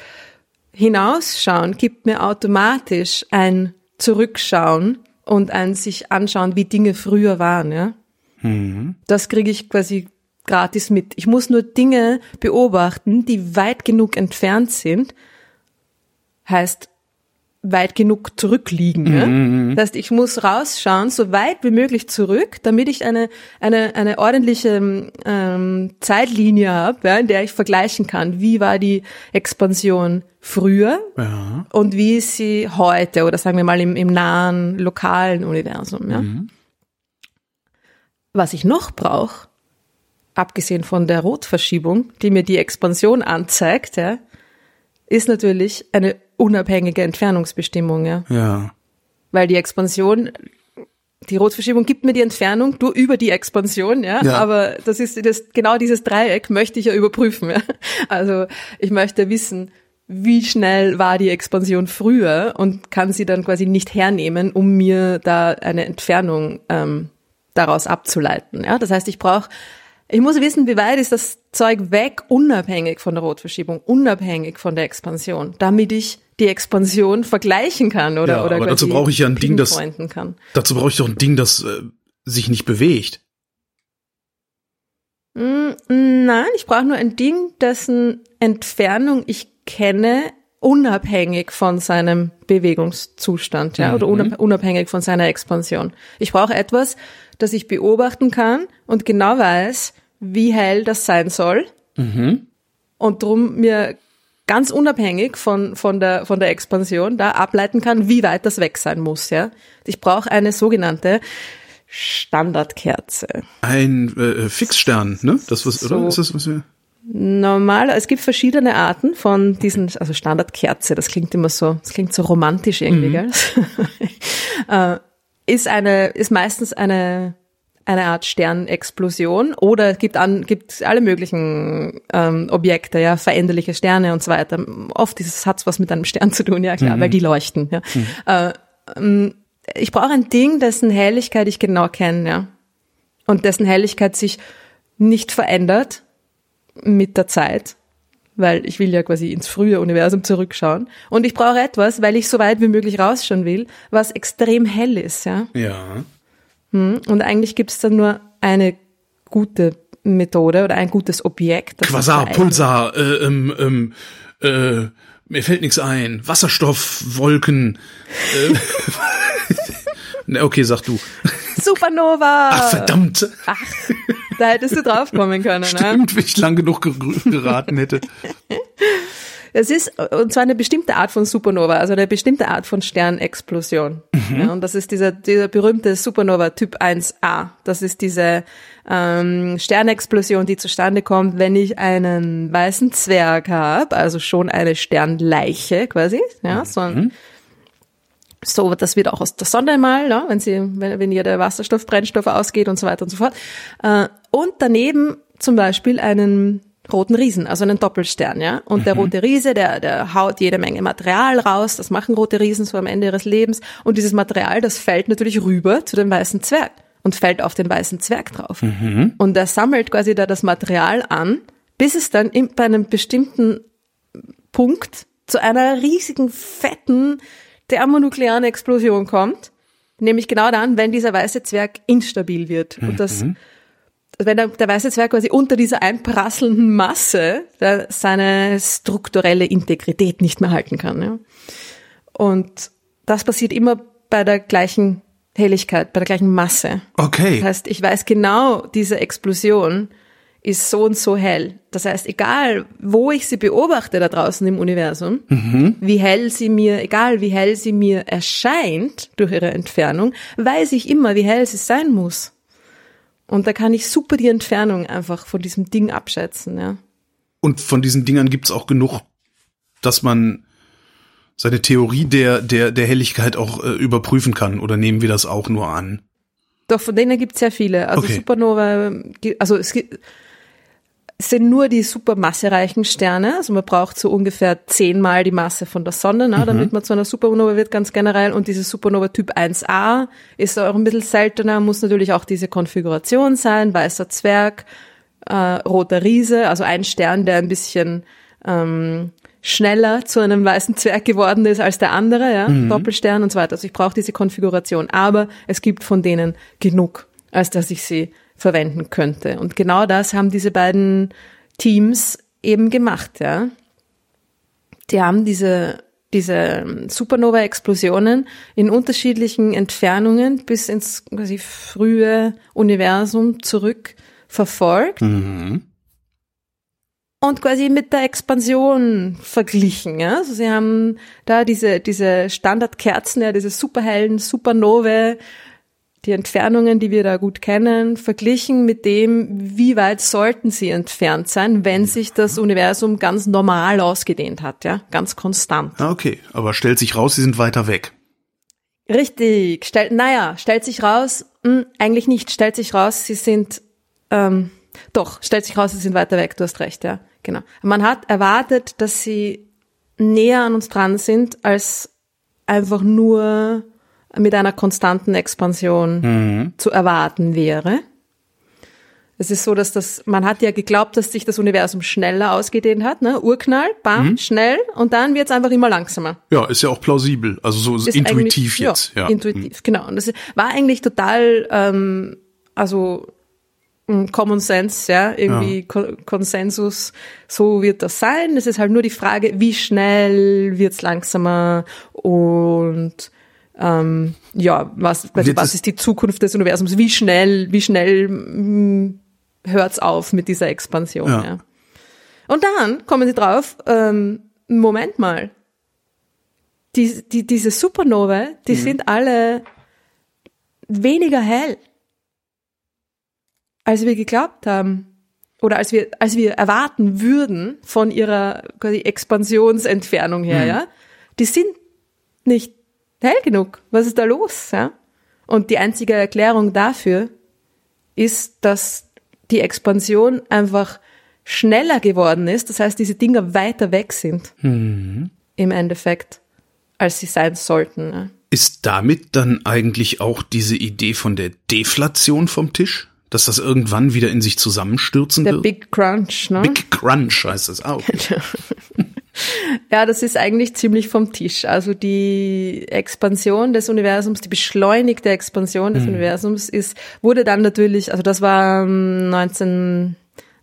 Hinausschauen gibt mir automatisch ein Zurückschauen und ein sich anschauen, wie Dinge früher waren, ja. Mhm. Das kriege ich quasi gratis mit. Ich muss nur Dinge beobachten, die weit genug entfernt sind. Heißt, weit genug zurückliegen. Ja? Mhm. Das heißt, ich muss rausschauen, so weit wie möglich zurück, damit ich eine, eine, eine ordentliche ähm, Zeitlinie habe, ja, in der ich vergleichen kann, wie war die Expansion früher ja. und wie ist sie heute oder sagen wir mal im, im nahen lokalen Universum. Ja? Mhm. Was ich noch brauche, abgesehen von der Rotverschiebung, die mir die Expansion anzeigt, ja, ist natürlich eine unabhängige Entfernungsbestimmung, ja. Ja. Weil die Expansion, die Rotverschiebung gibt mir die Entfernung nur über die Expansion, ja. ja. Aber das ist das, genau dieses Dreieck möchte ich ja überprüfen, ja. Also ich möchte wissen, wie schnell war die Expansion früher und kann sie dann quasi nicht hernehmen, um mir da eine Entfernung ähm, daraus abzuleiten. Ja, das heißt, ich brauche ich muss wissen, wie weit ist das Zeug weg, unabhängig von der Rotverschiebung, unabhängig von der Expansion, damit ich die Expansion vergleichen kann oder ja, oder aber dazu brauche ich ja ein Ding, das kann. dazu brauche ich doch ein Ding, das äh, sich nicht bewegt. Mm, nein, ich brauche nur ein Ding, dessen Entfernung ich kenne unabhängig von seinem Bewegungszustand, ja, oder Mhm. unabhängig von seiner Expansion. Ich brauche etwas, das ich beobachten kann und genau weiß, wie hell das sein soll. Mhm. Und drum mir ganz unabhängig von, von, der, von der Expansion da ableiten kann, wie weit das weg sein muss, ja. Ich brauche eine sogenannte Standardkerze. Ein äh, Fixstern, ne? Das was, So. oder? Ist das was wir? Normal, es gibt verschiedene Arten von diesen, also Standardkerze, das klingt immer so, das klingt so romantisch irgendwie, gell? äh, ist eine, ist meistens eine, eine Art Sternexplosion oder es gibt an, gibt alle möglichen ähm, Objekte, ja, veränderliche Sterne und so weiter. Oft ist es, hat's was mit einem Stern zu tun, ja klar, weil die leuchten, ja. Äh, ähm, ich brauche ein Ding, dessen Helligkeit ich genau kenne, ja. Und dessen Helligkeit sich nicht verändert mit der Zeit, weil ich will ja quasi ins frühe Universum zurückschauen. Und ich brauche etwas, weil ich so weit wie möglich rausschauen will, was extrem hell ist, ja. Ja. Und eigentlich gibt's dann nur eine gute Methode oder ein gutes Objekt. Quasar, Pulsar, äh, ähm, ähm, äh, mir fällt nichts ein. Wasserstoffwolken. Äh, Ne, okay, sag du. Supernova! Ach, verdammt. Ach, da hättest du drauf kommen können. Ne? Stimmt, wenn ich lang genug ger- geraten hätte. Es ist, und zwar eine bestimmte Art von Supernova, also eine bestimmte Art von Sternexplosion. Ja, und das ist dieser, dieser berühmte Supernova Typ 1a. Das ist diese ähm, Sternexplosion, die zustande kommt, wenn ich einen weißen Zwerg habe, also schon eine Sternleiche quasi, ja, so ein, so, das wird auch aus der Sonne mal, ja, wenn sie, wenn, wenn ihr der Wasserstoff, Brennstoff ausgeht und so weiter und so fort. Äh, und daneben zum Beispiel einen roten Riesen, also einen Doppelstern, ja. Und der rote Riese, der, der haut jede Menge Material raus, das machen rote Riesen so am Ende ihres Lebens. Und dieses Material, das fällt natürlich rüber zu dem weißen Zwerg und fällt auf den weißen Zwerg drauf. Und er sammelt quasi da das Material an, bis es dann in, bei einem bestimmten Punkt zu einer riesigen, fetten thermonuklearen Explosion kommt. Nämlich genau dann, wenn dieser weiße Zwerg instabil wird. Und das, wenn der, der weiße Zwerg quasi unter dieser einprasselnden Masse der, seine strukturelle Integrität nicht mehr halten kann. Ja. Und das passiert immer bei der gleichen Helligkeit, bei der gleichen Masse. Okay. Das heißt, ich weiß genau, diese Explosion ist so und so hell. Das heißt, egal, wo ich sie beobachte da draußen im Universum, wie hell sie mir, egal wie hell sie mir erscheint durch ihre Entfernung, weiß ich immer, wie hell sie sein muss. Und da kann ich super die Entfernung einfach von diesem Ding abschätzen, ja. Und von diesen Dingern gibt's auch genug, dass man seine Theorie der, der, der Helligkeit auch äh, überprüfen kann. Oder nehmen wir das auch nur an? Doch, von denen gibt es sehr viele. Also Okay. Supernova, gi- also es gibt, sind nur die supermassereichen Sterne. Also man braucht so ungefähr zehnmal die Masse von der Sonne, ne, damit man zu einer Supernova wird, ganz generell. Und diese Supernova Typ 1a ist auch ein bisschen seltener, muss natürlich auch diese Konfiguration sein, weißer Zwerg, äh, roter Riese, also ein Stern, der ein bisschen ähm, schneller zu einem weißen Zwerg geworden ist als der andere, ja, Doppelstern und so weiter. Also ich brauche diese Konfiguration, aber es gibt von denen genug, als dass ich sie verwenden könnte. Und genau das haben diese beiden Teams eben gemacht, ja. Die haben diese diese Supernova-Explosionen in unterschiedlichen Entfernungen bis ins quasi frühe Universum zurück verfolgt und quasi mit der Expansion verglichen. Ja? Also sie haben da diese, diese Standardkerzen, ja, diese superhellen Supernovae, die Entfernungen, die wir da gut kennen, verglichen mit dem, wie weit sollten sie entfernt sein, wenn sich das Universum ganz normal ausgedehnt hat, ja, ganz konstant. Ah, okay. Aber stellt sich raus, sie sind weiter weg. Richtig, stellt, naja, stellt sich raus, mh, eigentlich nicht, stellt sich raus, sie sind, ähm, doch, stellt sich raus, sie sind weiter weg, du hast recht, ja, genau. Man hat erwartet, dass sie näher an uns dran sind, als einfach nur mit einer konstanten Expansion zu erwarten wäre. Es ist so, dass das, man hat ja geglaubt, dass sich das Universum schneller ausgedehnt hat, ne? Urknall, bam, schnell, und dann wird's einfach immer langsamer Ja, ist ja auch plausibel. Also so ist intuitiv jetzt. Ja, Hm. Intuitiv, genau. Und das war eigentlich total, ähm, also mm, Common Sense, ja, irgendwie Ko Konsensus, so wird das sein. Es ist halt nur die Frage, wie schnell wird's langsamer und ähm, ja, was, also was ist die Zukunft des Universums? Wie schnell, wie schnell mh, hört's auf mit dieser Expansion? Ja. ja. Und dann kommen sie drauf, ähm, Moment mal, die, die, diese Supernovae, die mhm. sind alle weniger hell, als wir geglaubt haben. Oder als wir, als wir erwarten würden von ihrer quasi Expansionsentfernung her, mhm. ja. Die sind nicht hell genug. Was ist da los, ja? Und die einzige Erklärung dafür ist, dass die Expansion einfach schneller geworden ist. Das heißt, diese Dinger weiter weg sind. Mhm. Im Endeffekt als sie sein sollten. Ne? Ist damit dann eigentlich auch diese Idee von der Deflation vom Tisch? Dass das irgendwann wieder in sich zusammenstürzen der wird? Der Big Crunch, ne? Big Crunch heißt das auch. ja, das ist eigentlich ziemlich vom Tisch. Also die Expansion des Universums, die beschleunigte Expansion des hm. Universums ist, wurde dann natürlich, also das war 19 ähm,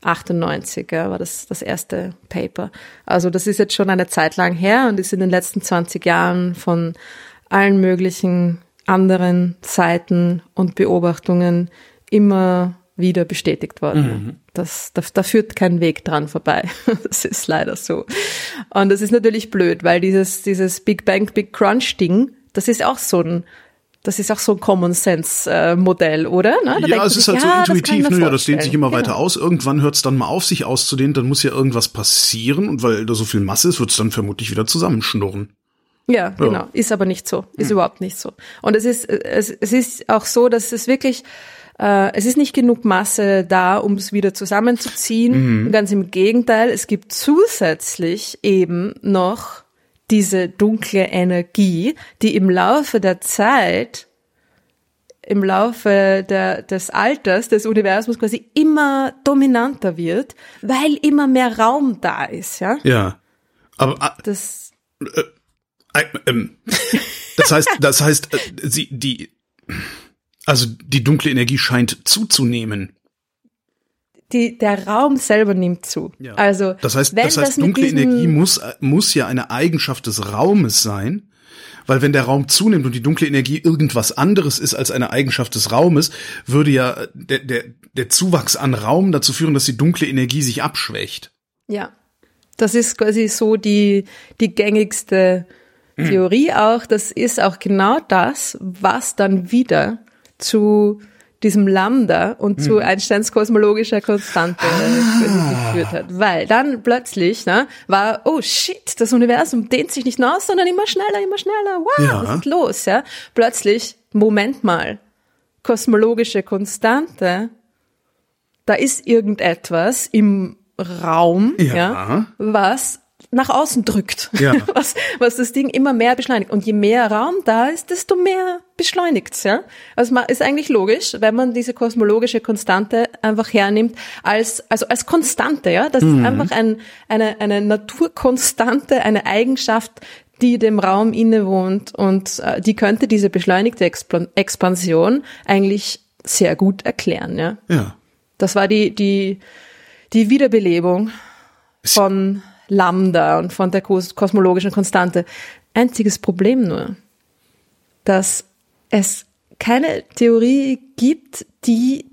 98 ja, war das das erste Paper. Also das ist jetzt schon eine Zeit lang her und ist in den letzten 20 Jahren von allen möglichen anderen Seiten und Beobachtungen immer wieder bestätigt worden. Mhm. Das, da, da führt kein Weg dran vorbei. Das ist leider so. Und das ist natürlich blöd, weil dieses, dieses Big Bang, Big Crunch Ding, das ist auch so ein das ist auch so ein Common Sense äh, Modell, oder? Ne? Ja, es ist halt ja, so intuitiv, ne? Ja, das dehnt sich immer genau. weiter aus. Irgendwann hört es dann mal auf, sich auszudehnen, dann muss ja irgendwas passieren und weil da so viel Masse ist, wird es dann vermutlich wieder zusammenschnurren. Ja, ja, genau. Ist aber nicht so. Ist hm. überhaupt nicht so. Und es ist, es, es ist auch so, dass es wirklich, äh, es ist nicht genug Masse da, um es wieder zusammenzuziehen. Mhm. Ganz im Gegenteil, es gibt zusätzlich eben noch diese dunkle Energie, die im Laufe der Zeit, im Laufe der, des Alters des Universums quasi immer dominanter wird, weil immer mehr Raum da ist, ja? Ja. Aber äh, das, äh, äh, ähm, das heißt, das heißt, äh, sie, die, also die dunkle Energie scheint zuzunehmen die, der Raum selber nimmt zu. Ja. Also, das heißt, das heißt, das dunkle Energie muss, muss ja eine Eigenschaft des Raumes sein. Weil wenn der Raum zunimmt und die dunkle Energie irgendwas anderes ist als eine Eigenschaft des Raumes, würde ja der, der, der Zuwachs an Raum dazu führen, dass die dunkle Energie sich abschwächt. Ja. Das ist quasi so die, die gängigste mhm. Theorie auch. Das ist auch genau das, was dann wieder zu diesem Lambda und zu mhm. Einsteins kosmologischer Konstante ah. geführt hat. Weil dann plötzlich ne, war, oh shit, das Universum dehnt sich nicht nur aus, sondern immer schneller, immer schneller. Wow, ja. was ist los? Ja? Plötzlich, Moment mal, kosmologische Konstante, da ist irgendetwas im Raum, ja. ja was nach außen drückt, ja. was, was das Ding immer mehr beschleunigt. Und je mehr Raum da ist, desto mehr beschleunigt's, ja. Also ist eigentlich logisch, wenn man diese kosmologische Konstante einfach hernimmt als, also als Konstante, ja. Das mhm. ist einfach ein, eine, eine Naturkonstante, eine Eigenschaft, die dem Raum innewohnt und äh, die könnte diese beschleunigte Exp Expansion eigentlich sehr gut erklären, ja. Ja. Das war die, die, die Wiederbelebung von Lambda und von der kosmologischen Konstante. Einziges Problem nur, dass es keine Theorie gibt, die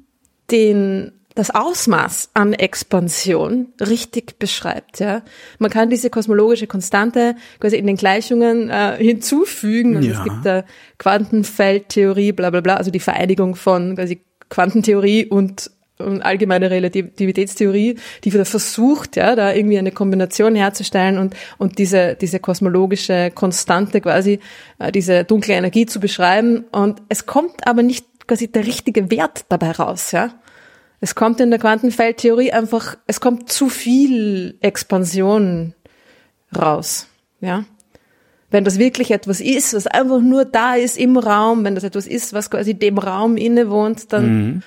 den das Ausmaß an Expansion richtig beschreibt. Ja, man kann diese kosmologische Konstante quasi in den Gleichungen äh, hinzufügen. Und ja. es gibt da Quantenfeldtheorie, bla bla bla, also die Vereinigung von quasi Quantentheorie und allgemeine Relativitätstheorie, die wieder versucht, ja, da irgendwie eine Kombination herzustellen und, und diese, diese kosmologische Konstante quasi, äh, diese dunkle Energie zu beschreiben. Und es kommt aber nicht quasi der richtige Wert dabei raus, ja. Es kommt in der Quantenfeldtheorie einfach, es kommt zu viel Expansion raus, ja. Wenn das wirklich etwas ist, was einfach nur da ist im Raum, wenn das etwas ist, was quasi dem Raum innewohnt, dann mhm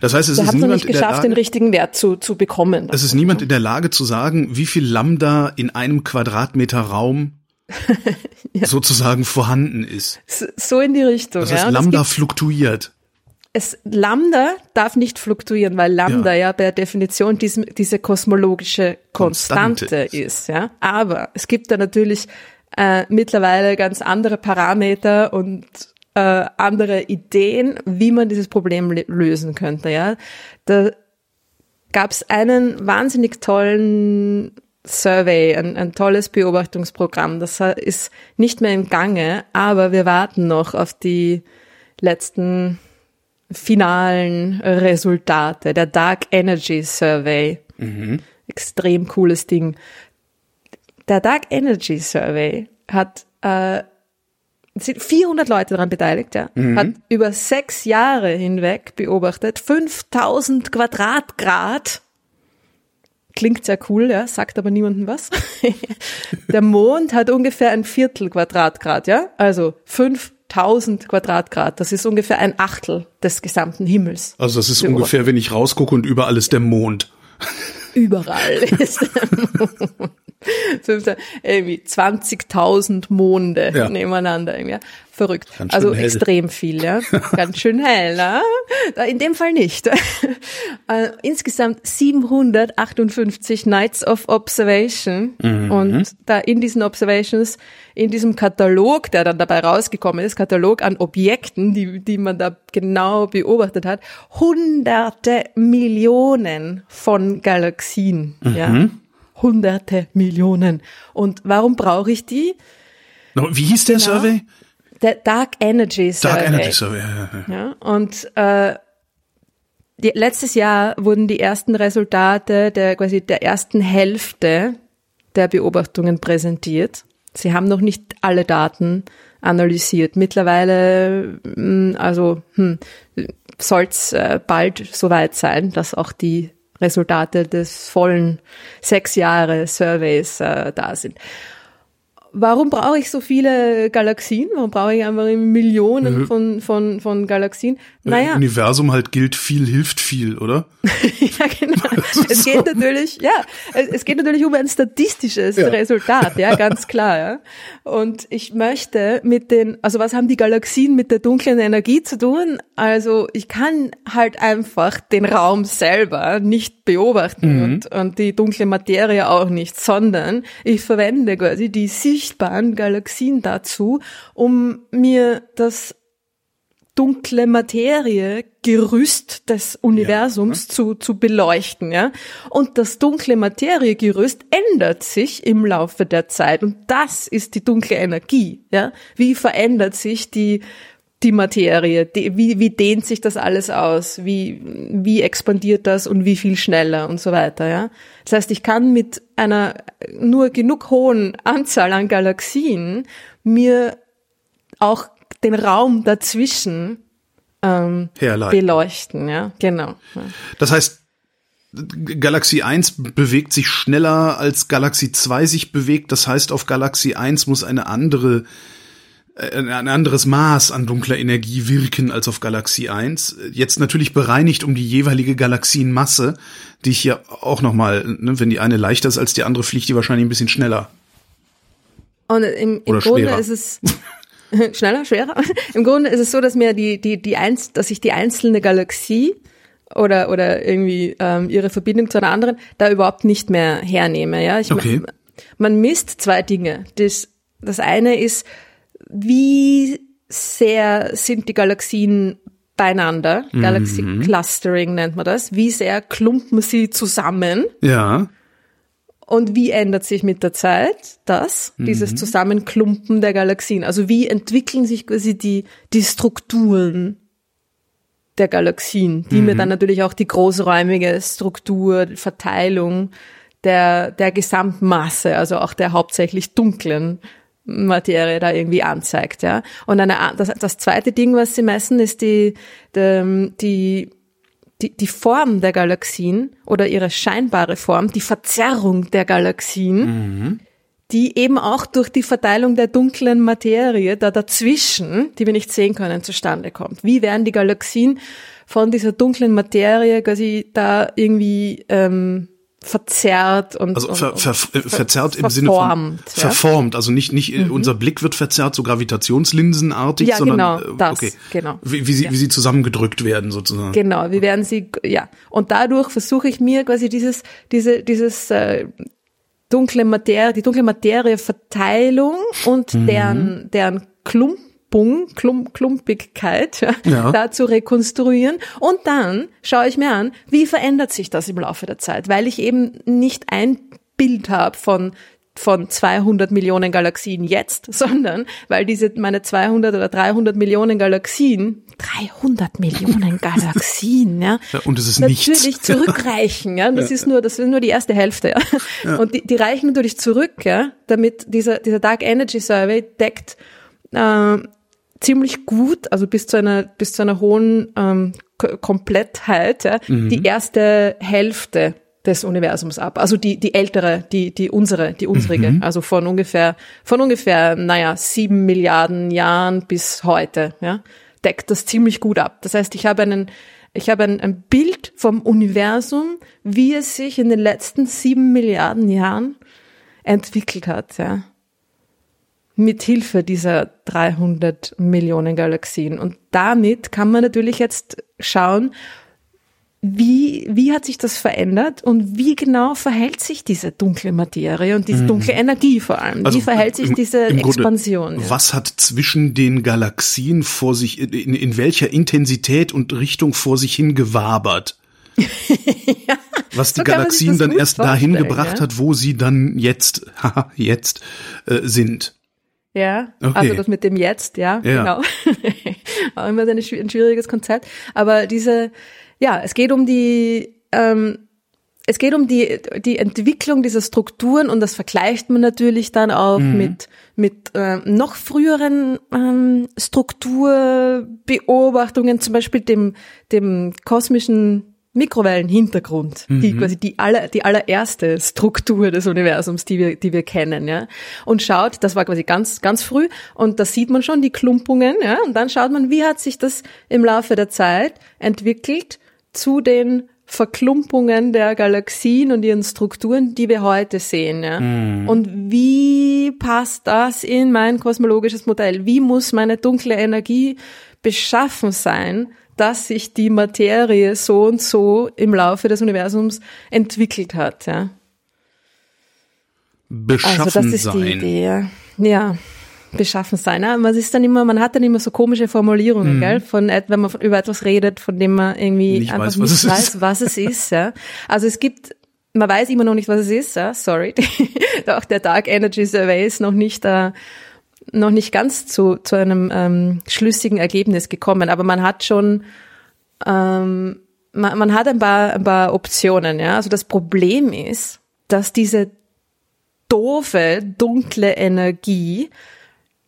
das heißt, es Wir ist niemand nicht geschafft, Lage, den richtigen Wert zu, zu bekommen. Es ist niemand in der Lage zu sagen, wie viel Lambda in einem Quadratmeter Raum ja. sozusagen vorhanden ist. So in die Richtung. Das heißt, ja. Lambda fluktuiert. es Lambda darf nicht fluktuieren, weil Lambda ja, ja per Definition diesem, diese kosmologische Konstante, Konstante ist. ja. Aber es gibt da natürlich äh, mittlerweile ganz andere Parameter und äh, andere Ideen, wie man dieses Problem lösen könnte. Ja, da gab es einen wahnsinnig tollen Survey, ein, ein tolles Beobachtungsprogramm. Das ist nicht mehr im Gange, aber wir warten noch auf die letzten finalen Resultate. Der Dark Energy Survey. Mhm. Extrem cooles Ding. Der Dark Energy Survey hat äh, sind 400 Leute daran beteiligt, ja, mhm. hat über sechs Jahre hinweg beobachtet, 5000 Quadratgrad. Klingt sehr cool, ja, sagt aber niemandem was. Der Mond hat ungefähr ein Viertel Quadratgrad, ja, also 5000 Quadratgrad. Das ist ungefähr ein Achtel des gesamten Himmels. Also das ist ungefähr, wenn ich rausgucke und überall ist der Mond. Überall ist der Mond. irgendwie 20.000 Monde ja. nebeneinander. Irgendwie. Verrückt. Also hell. extrem viel, ja. Ganz schön hell, ne? In dem Fall nicht. Äh, insgesamt 758 Nights of Observation. Mhm. Und da in diesen Observations, in diesem Katalog, der dann dabei rausgekommen ist, Katalog an Objekten, die, die man da genau beobachtet hat, hunderte Millionen von Galaxien, mhm. ja hunderte Millionen. Und warum brauche ich die? Wie hieß der genau. Survey? Der Dark Energy Survey. Dark Energy Survey, ja. ja. ja und äh, die, letztes Jahr wurden die ersten Resultate der quasi der ersten Hälfte der Beobachtungen präsentiert. Sie haben noch nicht alle Daten analysiert. Mittlerweile, hm, also hm, soll es äh, bald soweit sein, dass auch die Resultate des vollen sechs Jahre Surveys äh, da sind warum brauche ich so viele Galaxien? Warum brauche ich einfach Millionen von, von, von Galaxien? Naja. Universum halt gilt, viel hilft viel, oder? ja, genau. Es geht natürlich, ja, es geht natürlich um ein statistisches ja. Resultat, ja, ganz klar, ja. Und ich möchte mit den, also was haben die Galaxien mit der dunklen Energie zu tun? Also ich kann halt einfach den Raum selber nicht beobachten mhm. und, und die dunkle Materie auch nicht, sondern ich verwende quasi die Sicht sichtbaren Galaxien dazu, um mir das dunkle Materie Gerüst des Universums ja. zu, zu beleuchten, ja. Und das dunkle Materiegerüst ändert sich im Laufe der Zeit. Und das ist die dunkle Energie, ja. Wie verändert sich die, die Materie? Die, wie, wie dehnt sich das alles aus? Wie, wie expandiert das und wie viel schneller und so weiter, ja? Das heißt, ich kann mit einer nur genug hohen Anzahl an Galaxien mir auch den Raum dazwischen ähm, beleuchten, ja, genau. Das heißt, Galaxie 1 bewegt sich schneller als Galaxie 2 sich bewegt. Das heißt, auf Galaxie 1 muss eine andere ein anderes Maß an dunkler Energie wirken als auf Galaxie 1. Jetzt natürlich bereinigt um die jeweilige Galaxienmasse, die ich hier auch nochmal, ne, wenn die eine leichter ist als die andere, fliegt die wahrscheinlich ein bisschen schneller. Und im, im Grunde schwerer. ist es schneller, schwerer. Im Grunde ist es so, dass mir die, die, die eins, dass ich die einzelne Galaxie oder, oder irgendwie ähm, ihre Verbindung zu einer anderen da überhaupt nicht mehr hernehme. Ja, ich, okay. man misst zwei Dinge. Das, das eine ist, wie sehr sind die Galaxien beieinander? Mhm. Galaxy Clustering nennt man das. Wie sehr klumpen sie zusammen? Ja. Und wie ändert sich mit der Zeit das, mhm. dieses Zusammenklumpen der Galaxien? Also wie entwickeln sich quasi die, die Strukturen der Galaxien, die mhm. mir dann natürlich auch die großräumige Struktur, Verteilung der, der Gesamtmasse, also auch der hauptsächlich dunklen Materie da irgendwie anzeigt, ja. Und eine, das, das zweite Ding, was sie messen, ist die, die, die, die, die Form der Galaxien oder ihre scheinbare Form, die Verzerrung der Galaxien, mhm. die eben auch durch die Verteilung der dunklen Materie da dazwischen, die wir nicht sehen können, zustande kommt. Wie werden die Galaxien von dieser dunklen Materie quasi da irgendwie ähm, verzerrt und, also ver, ver, und verzerrt im Sinne von verformt, ja. verformt, also nicht nicht mhm. unser Blick wird verzerrt so gravitationslinsenartig, Ja, sondern genau, äh, das, okay, genau. wie, wie sie Ja. wie sie zusammengedrückt werden sozusagen. Genau, wie werden sie, ja. Und dadurch versuche ich mir quasi dieses, diese, dieses äh, dunkle Materie, die dunkle Materieverteilung und Mhm. deren, deren Klumpung, Klump, Klumpigkeit ja, Ja. da zu rekonstruieren. Und dann schaue ich mir an, wie verändert sich das im Laufe der Zeit, weil ich eben nicht ein Bild habe von von 200 Millionen Galaxien jetzt, sondern weil diese meine 200 oder 300 Millionen Galaxien, 300 Millionen Galaxien, ja, Ja, und es ist natürlich nichts. zurückreichen, ja. Das ist nur, das ist nur die erste Hälfte, ja. Und die, die reichen natürlich zurück, ja, damit dieser, dieser Dark Energy Survey deckt äh, ziemlich gut, also bis zu einer, bis zu einer hohen ähm, K Komplettheit, ja, die erste Hälfte des Universums ab. Also die, die ältere, die, die unsere, die unsrige. Also von ungefähr, von ungefähr, naja, sieben Milliarden Jahren bis heute, ja, deckt das ziemlich gut ab. Das heißt, ich habe einen, ich habe ein, ein Bild vom Universum, wie es sich in den letzten sieben Milliarden Jahren entwickelt hat, ja. Mit Hilfe dieser 300 Millionen Galaxien. Und damit kann man natürlich jetzt schauen, wie, wie hat sich das verändert und wie genau verhält sich diese dunkle Materie und diese dunkle Energie vor allem? wie verhält sich diese im Grunde, Expansion? ja? Was hat zwischen den Galaxien vor sich, in, in welcher Intensität und Richtung vor sich hin gewabert? Was die so Galaxien dann erst dahin gebracht ja. hat, wo sie dann jetzt, jetzt äh, sind. Ja, Okay. also das mit dem Jetzt, ja, Ja. genau. Auch immer ein, schwi- ein schwieriges Konzept. Aber diese, ja, es geht um die, ähm, es geht um die, die Entwicklung dieser Strukturen und das vergleicht man natürlich dann auch mit, mit ähm, noch früheren ähm, Strukturbeobachtungen, zum Beispiel dem, dem kosmischen Mikrowellenhintergrund, die quasi die aller, die allererste Struktur des Universums, die wir, die wir kennen, ja. Und schaut, das war quasi ganz, ganz früh, und da sieht man schon die Klumpungen, ja. Und dann schaut man, wie hat sich das im Laufe der Zeit entwickelt zu den Verklumpungen der Galaxien und ihren Strukturen, die wir heute sehen, ja. Und wie passt das in mein kosmologisches Modell? Wie muss meine dunkle Energie beschaffen sein, dass sich die Materie so und so im Laufe des Universums entwickelt hat, ja. Beschaffen Also das ist sein. die Idee, ja. ja. Beschaffen sein. Ja. Man ist dann immer, man hat dann immer so komische Formulierungen, gell? Von, wenn man über etwas redet, von dem man irgendwie Mhm. Nicht einfach weiß, was nicht es weiß, ist. was es ist, ja. Also es gibt, man weiß immer noch nicht, was es ist, ja. Sorry. Auch der Dark Energy Survey ist noch nicht, äh, noch nicht ganz zu, zu einem ähm, schlüssigen Ergebnis gekommen, aber man hat schon, ähm, man, man hat ein paar, ein paar Optionen, ja. Also das Problem ist, dass diese doofe, dunkle Energie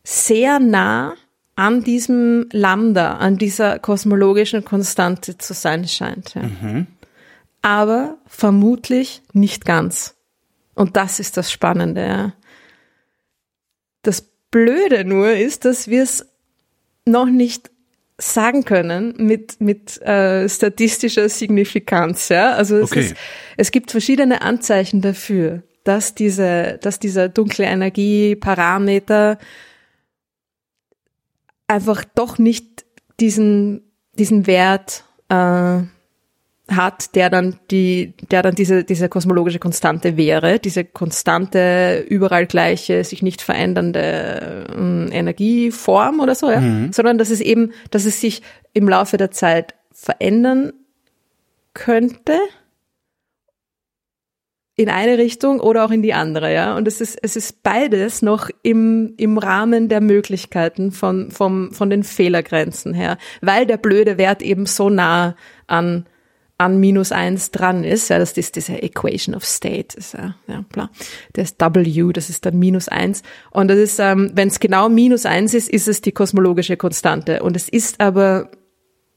sehr nah an diesem Lambda, an dieser kosmologischen Konstante zu sein scheint. Ja. Aber vermutlich nicht ganz. Und das ist das Spannende. Ja. Blöde nur ist, dass wir es noch nicht sagen können mit mit äh, statistischer Signifikanz. Ja, also es, Okay. ist, es gibt verschiedene Anzeichen dafür, dass diese, dass dieser dunkle Energieparameter einfach doch nicht diesen diesen Wert äh, hat, der dann die, der dann diese, diese kosmologische Konstante wäre, diese konstante, überall gleiche, sich nicht verändernde ähm, Energieform oder so, ja, sondern dass es eben, dass es sich im Laufe der Zeit verändern könnte in eine Richtung oder auch in die andere, ja. Und es ist, es ist beides noch im, im Rahmen der Möglichkeiten von, vom, von den Fehlergrenzen her, weil der blöde Wert eben so nah an, an minus eins dran ist, ja, das ist diese Equation of State, ist ja, ja, klar. Das W, das ist dann minus eins. Und das ist, ähm, wenn es genau minus eins ist, ist es die kosmologische Konstante. Und es ist aber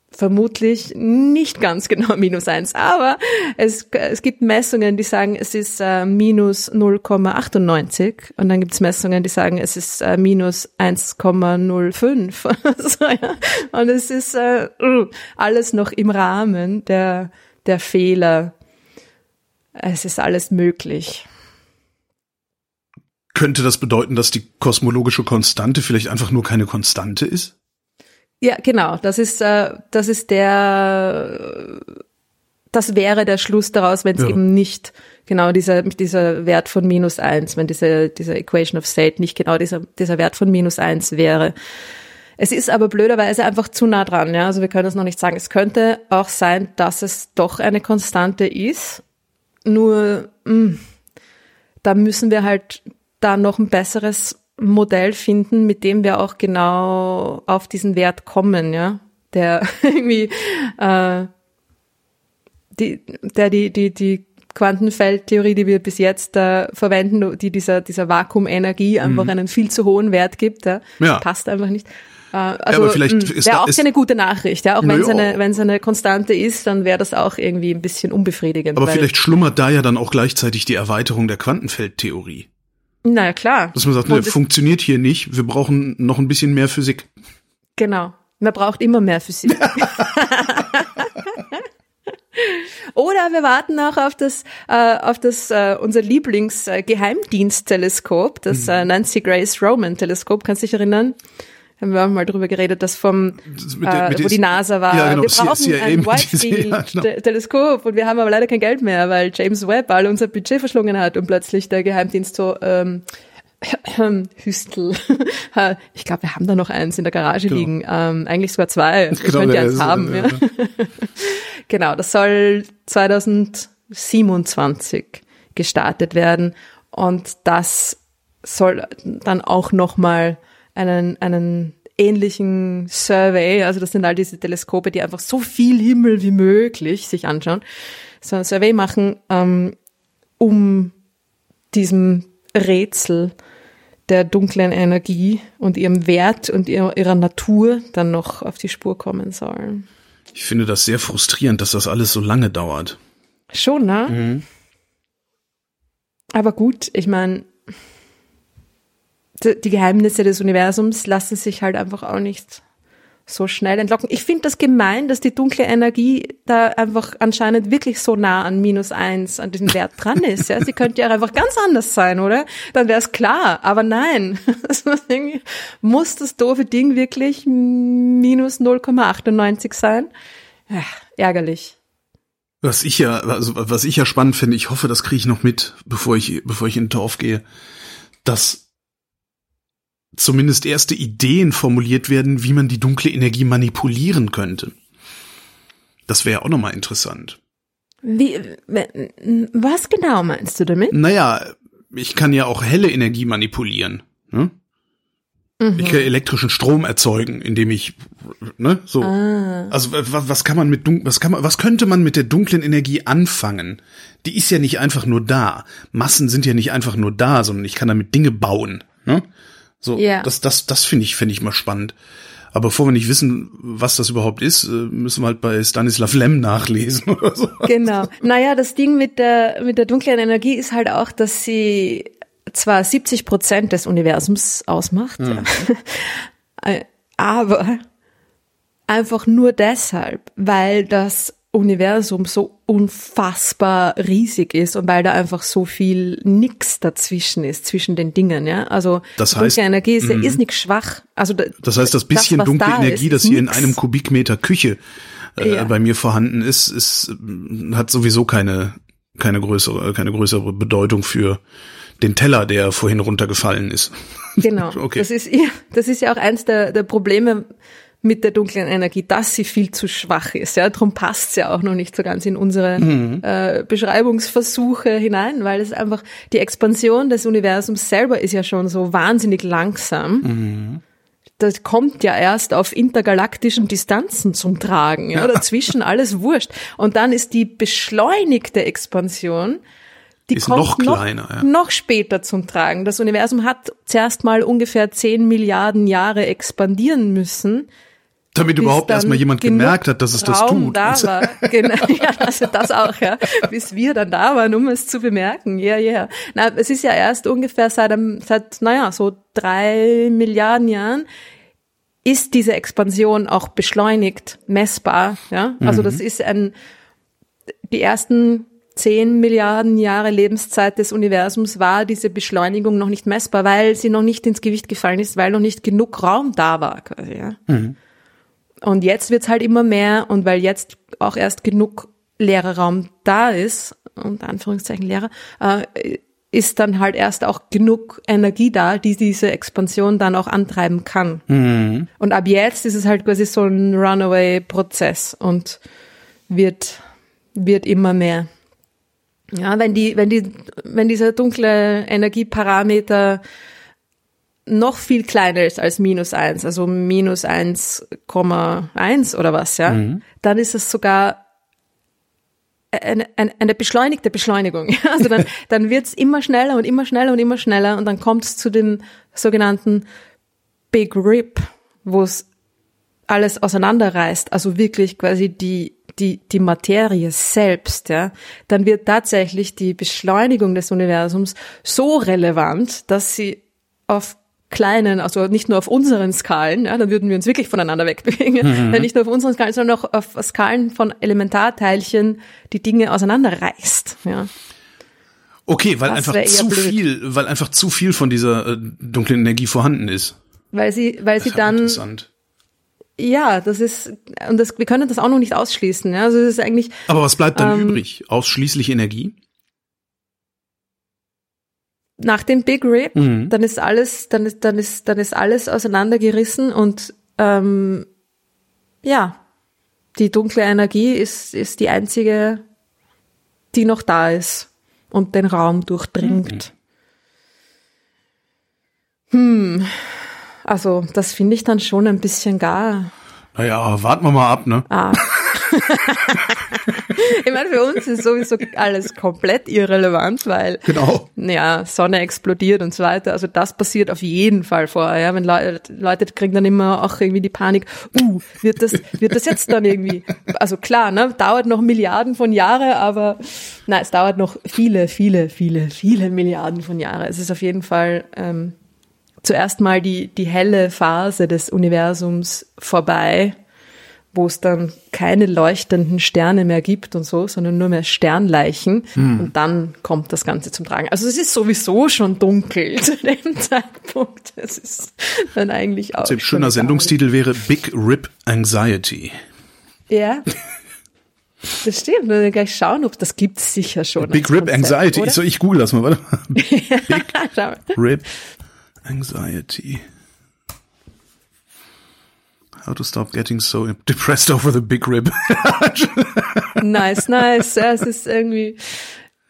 vermutlich nicht ganz genau minus eins, aber es, es gibt Messungen, die sagen, es ist äh, minus 0,98 und dann gibt es Messungen, die sagen, es ist äh, minus 1,05. so, ja. Und es ist äh, uh, alles noch im Rahmen der, der Fehler es ist alles möglich. Könnte das bedeuten, dass die kosmologische Konstante vielleicht einfach nur keine Konstante ist? Ja, genau. Das ist, äh, das ist der, das wäre der Schluss daraus, wenn es ja. eben nicht genau dieser, dieser Wert von minus eins, wenn diese, diese Equation of State nicht genau dieser, dieser Wert von minus eins wäre. Es ist aber blöderweise einfach zu nah dran, ja. Also wir können es noch nicht sagen. Es könnte auch sein, dass es doch eine Konstante ist. Nur, mh, mm, da müssen wir halt da noch ein besseres Modell finden, mit dem wir auch genau auf diesen Wert kommen, ja. Der irgendwie, äh, die, der die, die, die Quantenfeldtheorie, die wir bis jetzt äh, verwenden, die dieser, dieser Vakuumenergie einfach mhm. einen viel zu hohen Wert gibt, ja. ja. passt einfach nicht. Äh, also ja, wäre auch keine gute Nachricht, ja. Auch wenn es eine, wenn es eine Konstante ist, dann wäre das auch irgendwie ein bisschen unbefriedigend. Aber vielleicht schlummert da ja dann auch gleichzeitig die Erweiterung der Quantenfeldtheorie. Naja, klar. Dass man sagt, ne, funktioniert hier nicht, wir brauchen noch ein bisschen mehr Physik. Genau. Man braucht immer mehr Physik. Oder wir warten auch auf das, äh, auf das äh, unser Lieblingsgeheimdienstteleskop, das mhm. äh, Nancy Grace Roman Teleskop. Kannst du dich erinnern? Haben wir auch mal drüber geredet, das vom, das der, äh, wo die NASA war. Ja, genau, wir brauchen CIA ein Whitefield-Teleskop genau. und wir haben aber leider kein Geld mehr, weil James Webb all unser Budget verschlungen hat und plötzlich der Geheimdienst so ähm, Hüstel. ich glaube, wir haben da noch eins in der Garage genau. liegen. Ähm, eigentlich sogar zwei. Ich genau, könnt ihr eins haben. Ja. genau, das soll 2027 gestartet werden und das soll dann auch nochmal einen, einen ähnlichen Survey, also das sind all diese Teleskope, die einfach so viel Himmel wie möglich sich anschauen, so ein Survey machen, ähm, um diesem Rätsel der dunklen Energie und ihrem Wert und ihrer, ihrer Natur dann noch auf die Spur kommen sollen. Ich finde das sehr frustrierend, dass das alles so lange dauert. Schon, ne? Mhm. Aber gut, ich meine, die Geheimnisse des Universums lassen sich halt einfach auch nicht so schnell entlocken. Ich finde das gemein, dass die dunkle Energie da einfach anscheinend wirklich so nah an minus eins, an diesem Wert dran ist. Ja, sie könnte ja einfach ganz anders sein, oder? Dann wäre es klar. Aber nein, muss das doofe Ding wirklich minus 0,98 sein? Ja, ärgerlich. Was ich ja, also was ich ja spannend finde, ich hoffe, das kriege ich noch mit, bevor ich, bevor ich in den Torf gehe, dass zumindest erste Ideen formuliert werden, wie man die dunkle Energie manipulieren könnte. Das wäre auch nochmal interessant. Wie, was genau meinst du damit? Naja, ich kann ja auch helle Energie manipulieren. Ne? Mhm. Ich kann elektrischen Strom erzeugen, indem ich, ne, so. Ah. Also was, was kann man mit dun was kann man, was könnte man mit der dunklen Energie anfangen? Die ist ja nicht einfach nur da. Massen sind ja nicht einfach nur da, sondern ich kann damit Dinge bauen. Ne? So, yeah. das, das, das finde ich, finde ich mal spannend. Aber bevor wir nicht wissen, was das überhaupt ist, äh, müssen wir halt bei Stanislav Lem nachlesen oder so. Genau. Naja, das Ding mit der, mit der dunklen Energie ist halt auch, dass sie zwar 70 Prozent des Universums ausmacht, hm. aber einfach nur deshalb, weil das Universum so unfassbar riesig ist und weil da einfach so viel nix dazwischen ist, zwischen den Dingen, ja. Also das heißt, dunkle Energie ist, mm, ist nicht schwach. Also das heißt, das bisschen das, dunkle da Energie, ist, das hier nix. in einem Kubikmeter Küche äh, ja. bei mir vorhanden ist, ist hat sowieso keine keine größere keine größere Bedeutung für den Teller, der vorhin runtergefallen ist. Genau. okay. Das ist ja, das ist ja auch eins der, der Probleme mit der dunklen Energie, dass sie viel zu schwach ist. Ja, darum passt sie ja auch noch nicht so ganz in unsere mhm. äh, Beschreibungsversuche hinein, weil es einfach die Expansion des Universums selber ist ja schon so wahnsinnig langsam. Mhm. Das kommt ja erst auf intergalaktischen Distanzen zum Tragen. Ja, dazwischen alles wurscht. Und dann ist die beschleunigte Expansion die ist kommt noch kleiner, noch, ja. noch später zum Tragen. Das Universum hat zuerst mal ungefähr 10 Milliarden Jahre expandieren müssen, damit überhaupt erstmal jemand gemerkt hat, dass es das tut. Da war. genau, ja, also das auch, ja. Bis wir dann da waren, um es zu bemerken. Ja, yeah, ja. Yeah. Na, es ist ja erst ungefähr seit, seit, naja, so drei Milliarden Jahren ist diese Expansion auch beschleunigt, messbar, ja. Also mhm. das ist ein, die ersten zehn Milliarden Jahre Lebenszeit des Universums war diese Beschleunigung noch nicht messbar, weil sie noch nicht ins Gewicht gefallen ist, weil noch nicht genug Raum da war. Quasi, ja. Mhm. Und jetzt wird's halt immer mehr und weil jetzt auch erst genug leerer Raum da ist, und Anführungszeichen leerer, äh, ist dann halt erst auch genug Energie da, die diese Expansion dann auch antreiben kann. Mhm. Und ab jetzt ist es halt quasi so ein Runaway-Prozess und wird, wird immer mehr. Ja, wenn die, wenn die, wenn dieser dunkle Energieparameter noch viel kleiner ist als minus eins, also minus 1,1 oder was, ja, mhm. dann ist es sogar eine, eine, eine beschleunigte Beschleunigung. Also dann, dann wird's immer schneller und immer schneller und immer schneller und dann kommt es zu dem sogenannten Big Rip, wo es alles auseinanderreißt, also wirklich quasi die die, die Materie selbst, ja, dann wird tatsächlich die Beschleunigung des Universums so relevant, dass sie auf kleinen, also nicht nur auf unseren Skalen, ja, dann würden wir uns wirklich voneinander wegbewegen, mhm. nicht nur auf unseren Skalen, sondern auch auf Skalen von Elementarteilchen die Dinge auseinanderreißt. Ja. Okay, weil das einfach zu blöd. viel, weil einfach zu viel von dieser äh, dunklen Energie vorhanden ist. Weil sie, weil sie dann interessant. Ja, das ist und das, wir können das auch noch nicht ausschließen. Ja? Also es ist eigentlich. Aber was bleibt dann ähm, übrig? Ausschließlich Energie? Nach dem Big Rip, mhm. dann ist alles, dann ist, dann ist, dann ist alles auseinandergerissen und ähm, ja, die dunkle Energie ist, ist die einzige, die noch da ist und den Raum durchdringt. Mhm. Hm, also das finde ich dann schon ein bisschen gar. Naja, warten wir mal ab, ne? Ah. Ich meine, für uns ist sowieso alles komplett irrelevant, weil genau. ja, Sonne explodiert und so weiter. Also das passiert auf jeden Fall vorher. Ja? Wenn Le Leute kriegen dann immer auch irgendwie die Panik, uh, wird das, wird das jetzt dann irgendwie, also klar, ne, dauert noch Milliarden von Jahre, aber nein, es dauert noch viele, viele, viele, viele Milliarden von Jahre. Es ist auf jeden Fall ähm, zuerst mal die, die helle Phase des Universums vorbei wo es dann keine leuchtenden Sterne mehr gibt und so, sondern nur mehr Sternleichen. Hm. Und dann kommt das Ganze zum Tragen. Also es ist sowieso schon dunkel zu dem Zeitpunkt. Es ist dann eigentlich auch. Ein schöner Sendungstitel wäre Big Rip Anxiety. Ja. Das stimmt. Wir gleich schauen, ob das gibt sicher schon. Big Rip Konzept, Anxiety. Ich, so, ich google das mal, warte mal. Big Rip Anxiety. How to stop getting so depressed over the big rib. nice, nice. Ja, es ist irgendwie,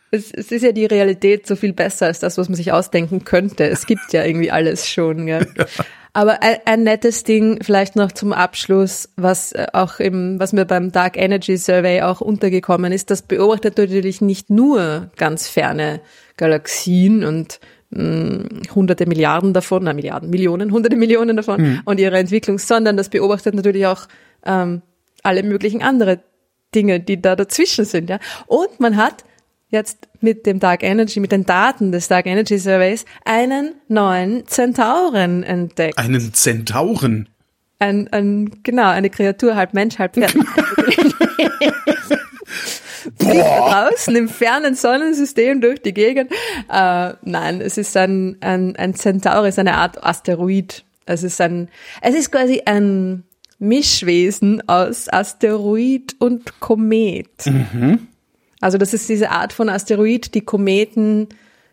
es, es ist ja die Realität so viel besser als das, was man sich ausdenken könnte. Es gibt ja irgendwie alles schon. Ja. ja. Aber ein, ein, nettes Ding vielleicht noch zum Abschluss, was äh, auch im, was mir beim Dark Energy Survey auch untergekommen ist, das beobachtet natürlich nicht nur ganz ferne Galaxien und hunderte Milliarden davon, na Milliarden, Millionen, hunderte Millionen davon mhm. und ihre Entwicklung, sondern das beobachtet natürlich auch ähm, alle möglichen andere Dinge, die da dazwischen sind. Ja. Und man hat jetzt mit dem Dark Energy, mit den Daten des Dark Energy Surveys einen neuen Zentauren entdeckt. Einen Zentauren? Ein, ein, genau, eine Kreatur, halb Mensch, halb Pferd. fliegt draußen im fernen Sonnensystem durch die Gegend. Äh, nein, es ist ein, ein, ein Centaurus, eine Art Asteroid. Es ist ein, es ist quasi ein Mischwesen aus Asteroid und Komet. Mhm. Also das ist diese Art von Asteroid, die Kometen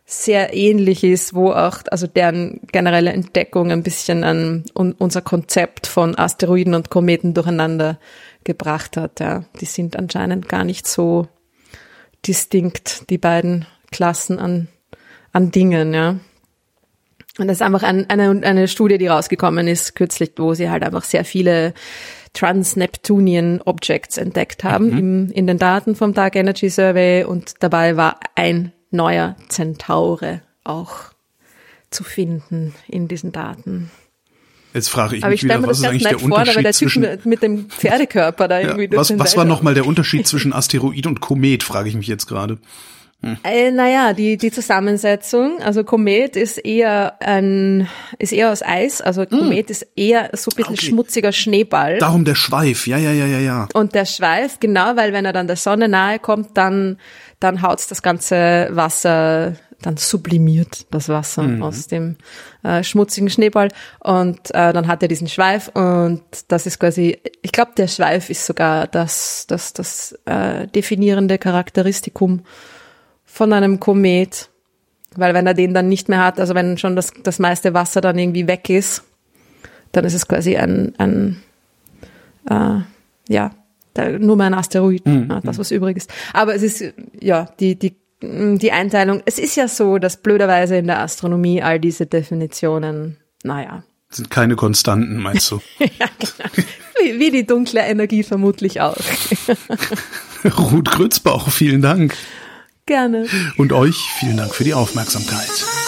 sehr ähnlich ist, wo auch, also deren generelle Entdeckung ein bisschen an unser Konzept von Asteroiden und Kometen durcheinander gebracht hat. Ja. Die sind anscheinend gar nicht so distinkt, die beiden Klassen an, an Dingen, ja. Und das ist einfach ein, eine, eine Studie, die rausgekommen ist kürzlich, wo sie halt einfach sehr viele Trans-Neptunian Objects entdeckt haben mhm. im, in den Daten vom Dark Energy Survey und dabei war ein neuer Zentaure auch zu finden in diesen Daten. Jetzt frage ich aber mich ich wieder, was ist eigentlich der vor, Unterschied der zwischen mit, dem Pferdekörper da irgendwie ja, Was, was war nochmal der Unterschied zwischen Asteroid und Komet, frage ich mich jetzt gerade. Äh, naja, die, die Zusammensetzung, also Komet ist eher ein, ist eher aus Eis, also Komet ist eher so ein bisschen Okay. schmutziger Schneeball. Darum der Schweif. Ja, ja, ja, ja, ja. Und der Schweif, genau, weil wenn er dann der Sonne nahe kommt, dann, dann haut's das ganze Wasser, dann sublimiert das Wasser aus dem äh, schmutzigen Schneeball. Und äh, dann hat er diesen Schweif und das ist quasi, ich glaube, der Schweif ist sogar das, das, das äh, definierende Charakteristikum von einem Komet, weil wenn er den dann nicht mehr hat, also wenn schon das, das meiste Wasser dann irgendwie weg ist, dann ist es quasi ein, ein äh, ja, nur mehr ein Asteroid, ja, das was übrig ist. Aber es ist, ja, die, die, die Einteilung, es ist ja so, dass blöderweise in der Astronomie all diese Definitionen, naja, Sind keine Konstanten, meinst du? ja, genau. wie, wie die dunkle Energie vermutlich auch. Ruth Grützbauch, vielen Dank. Gerne. Und euch vielen Dank für die Aufmerksamkeit.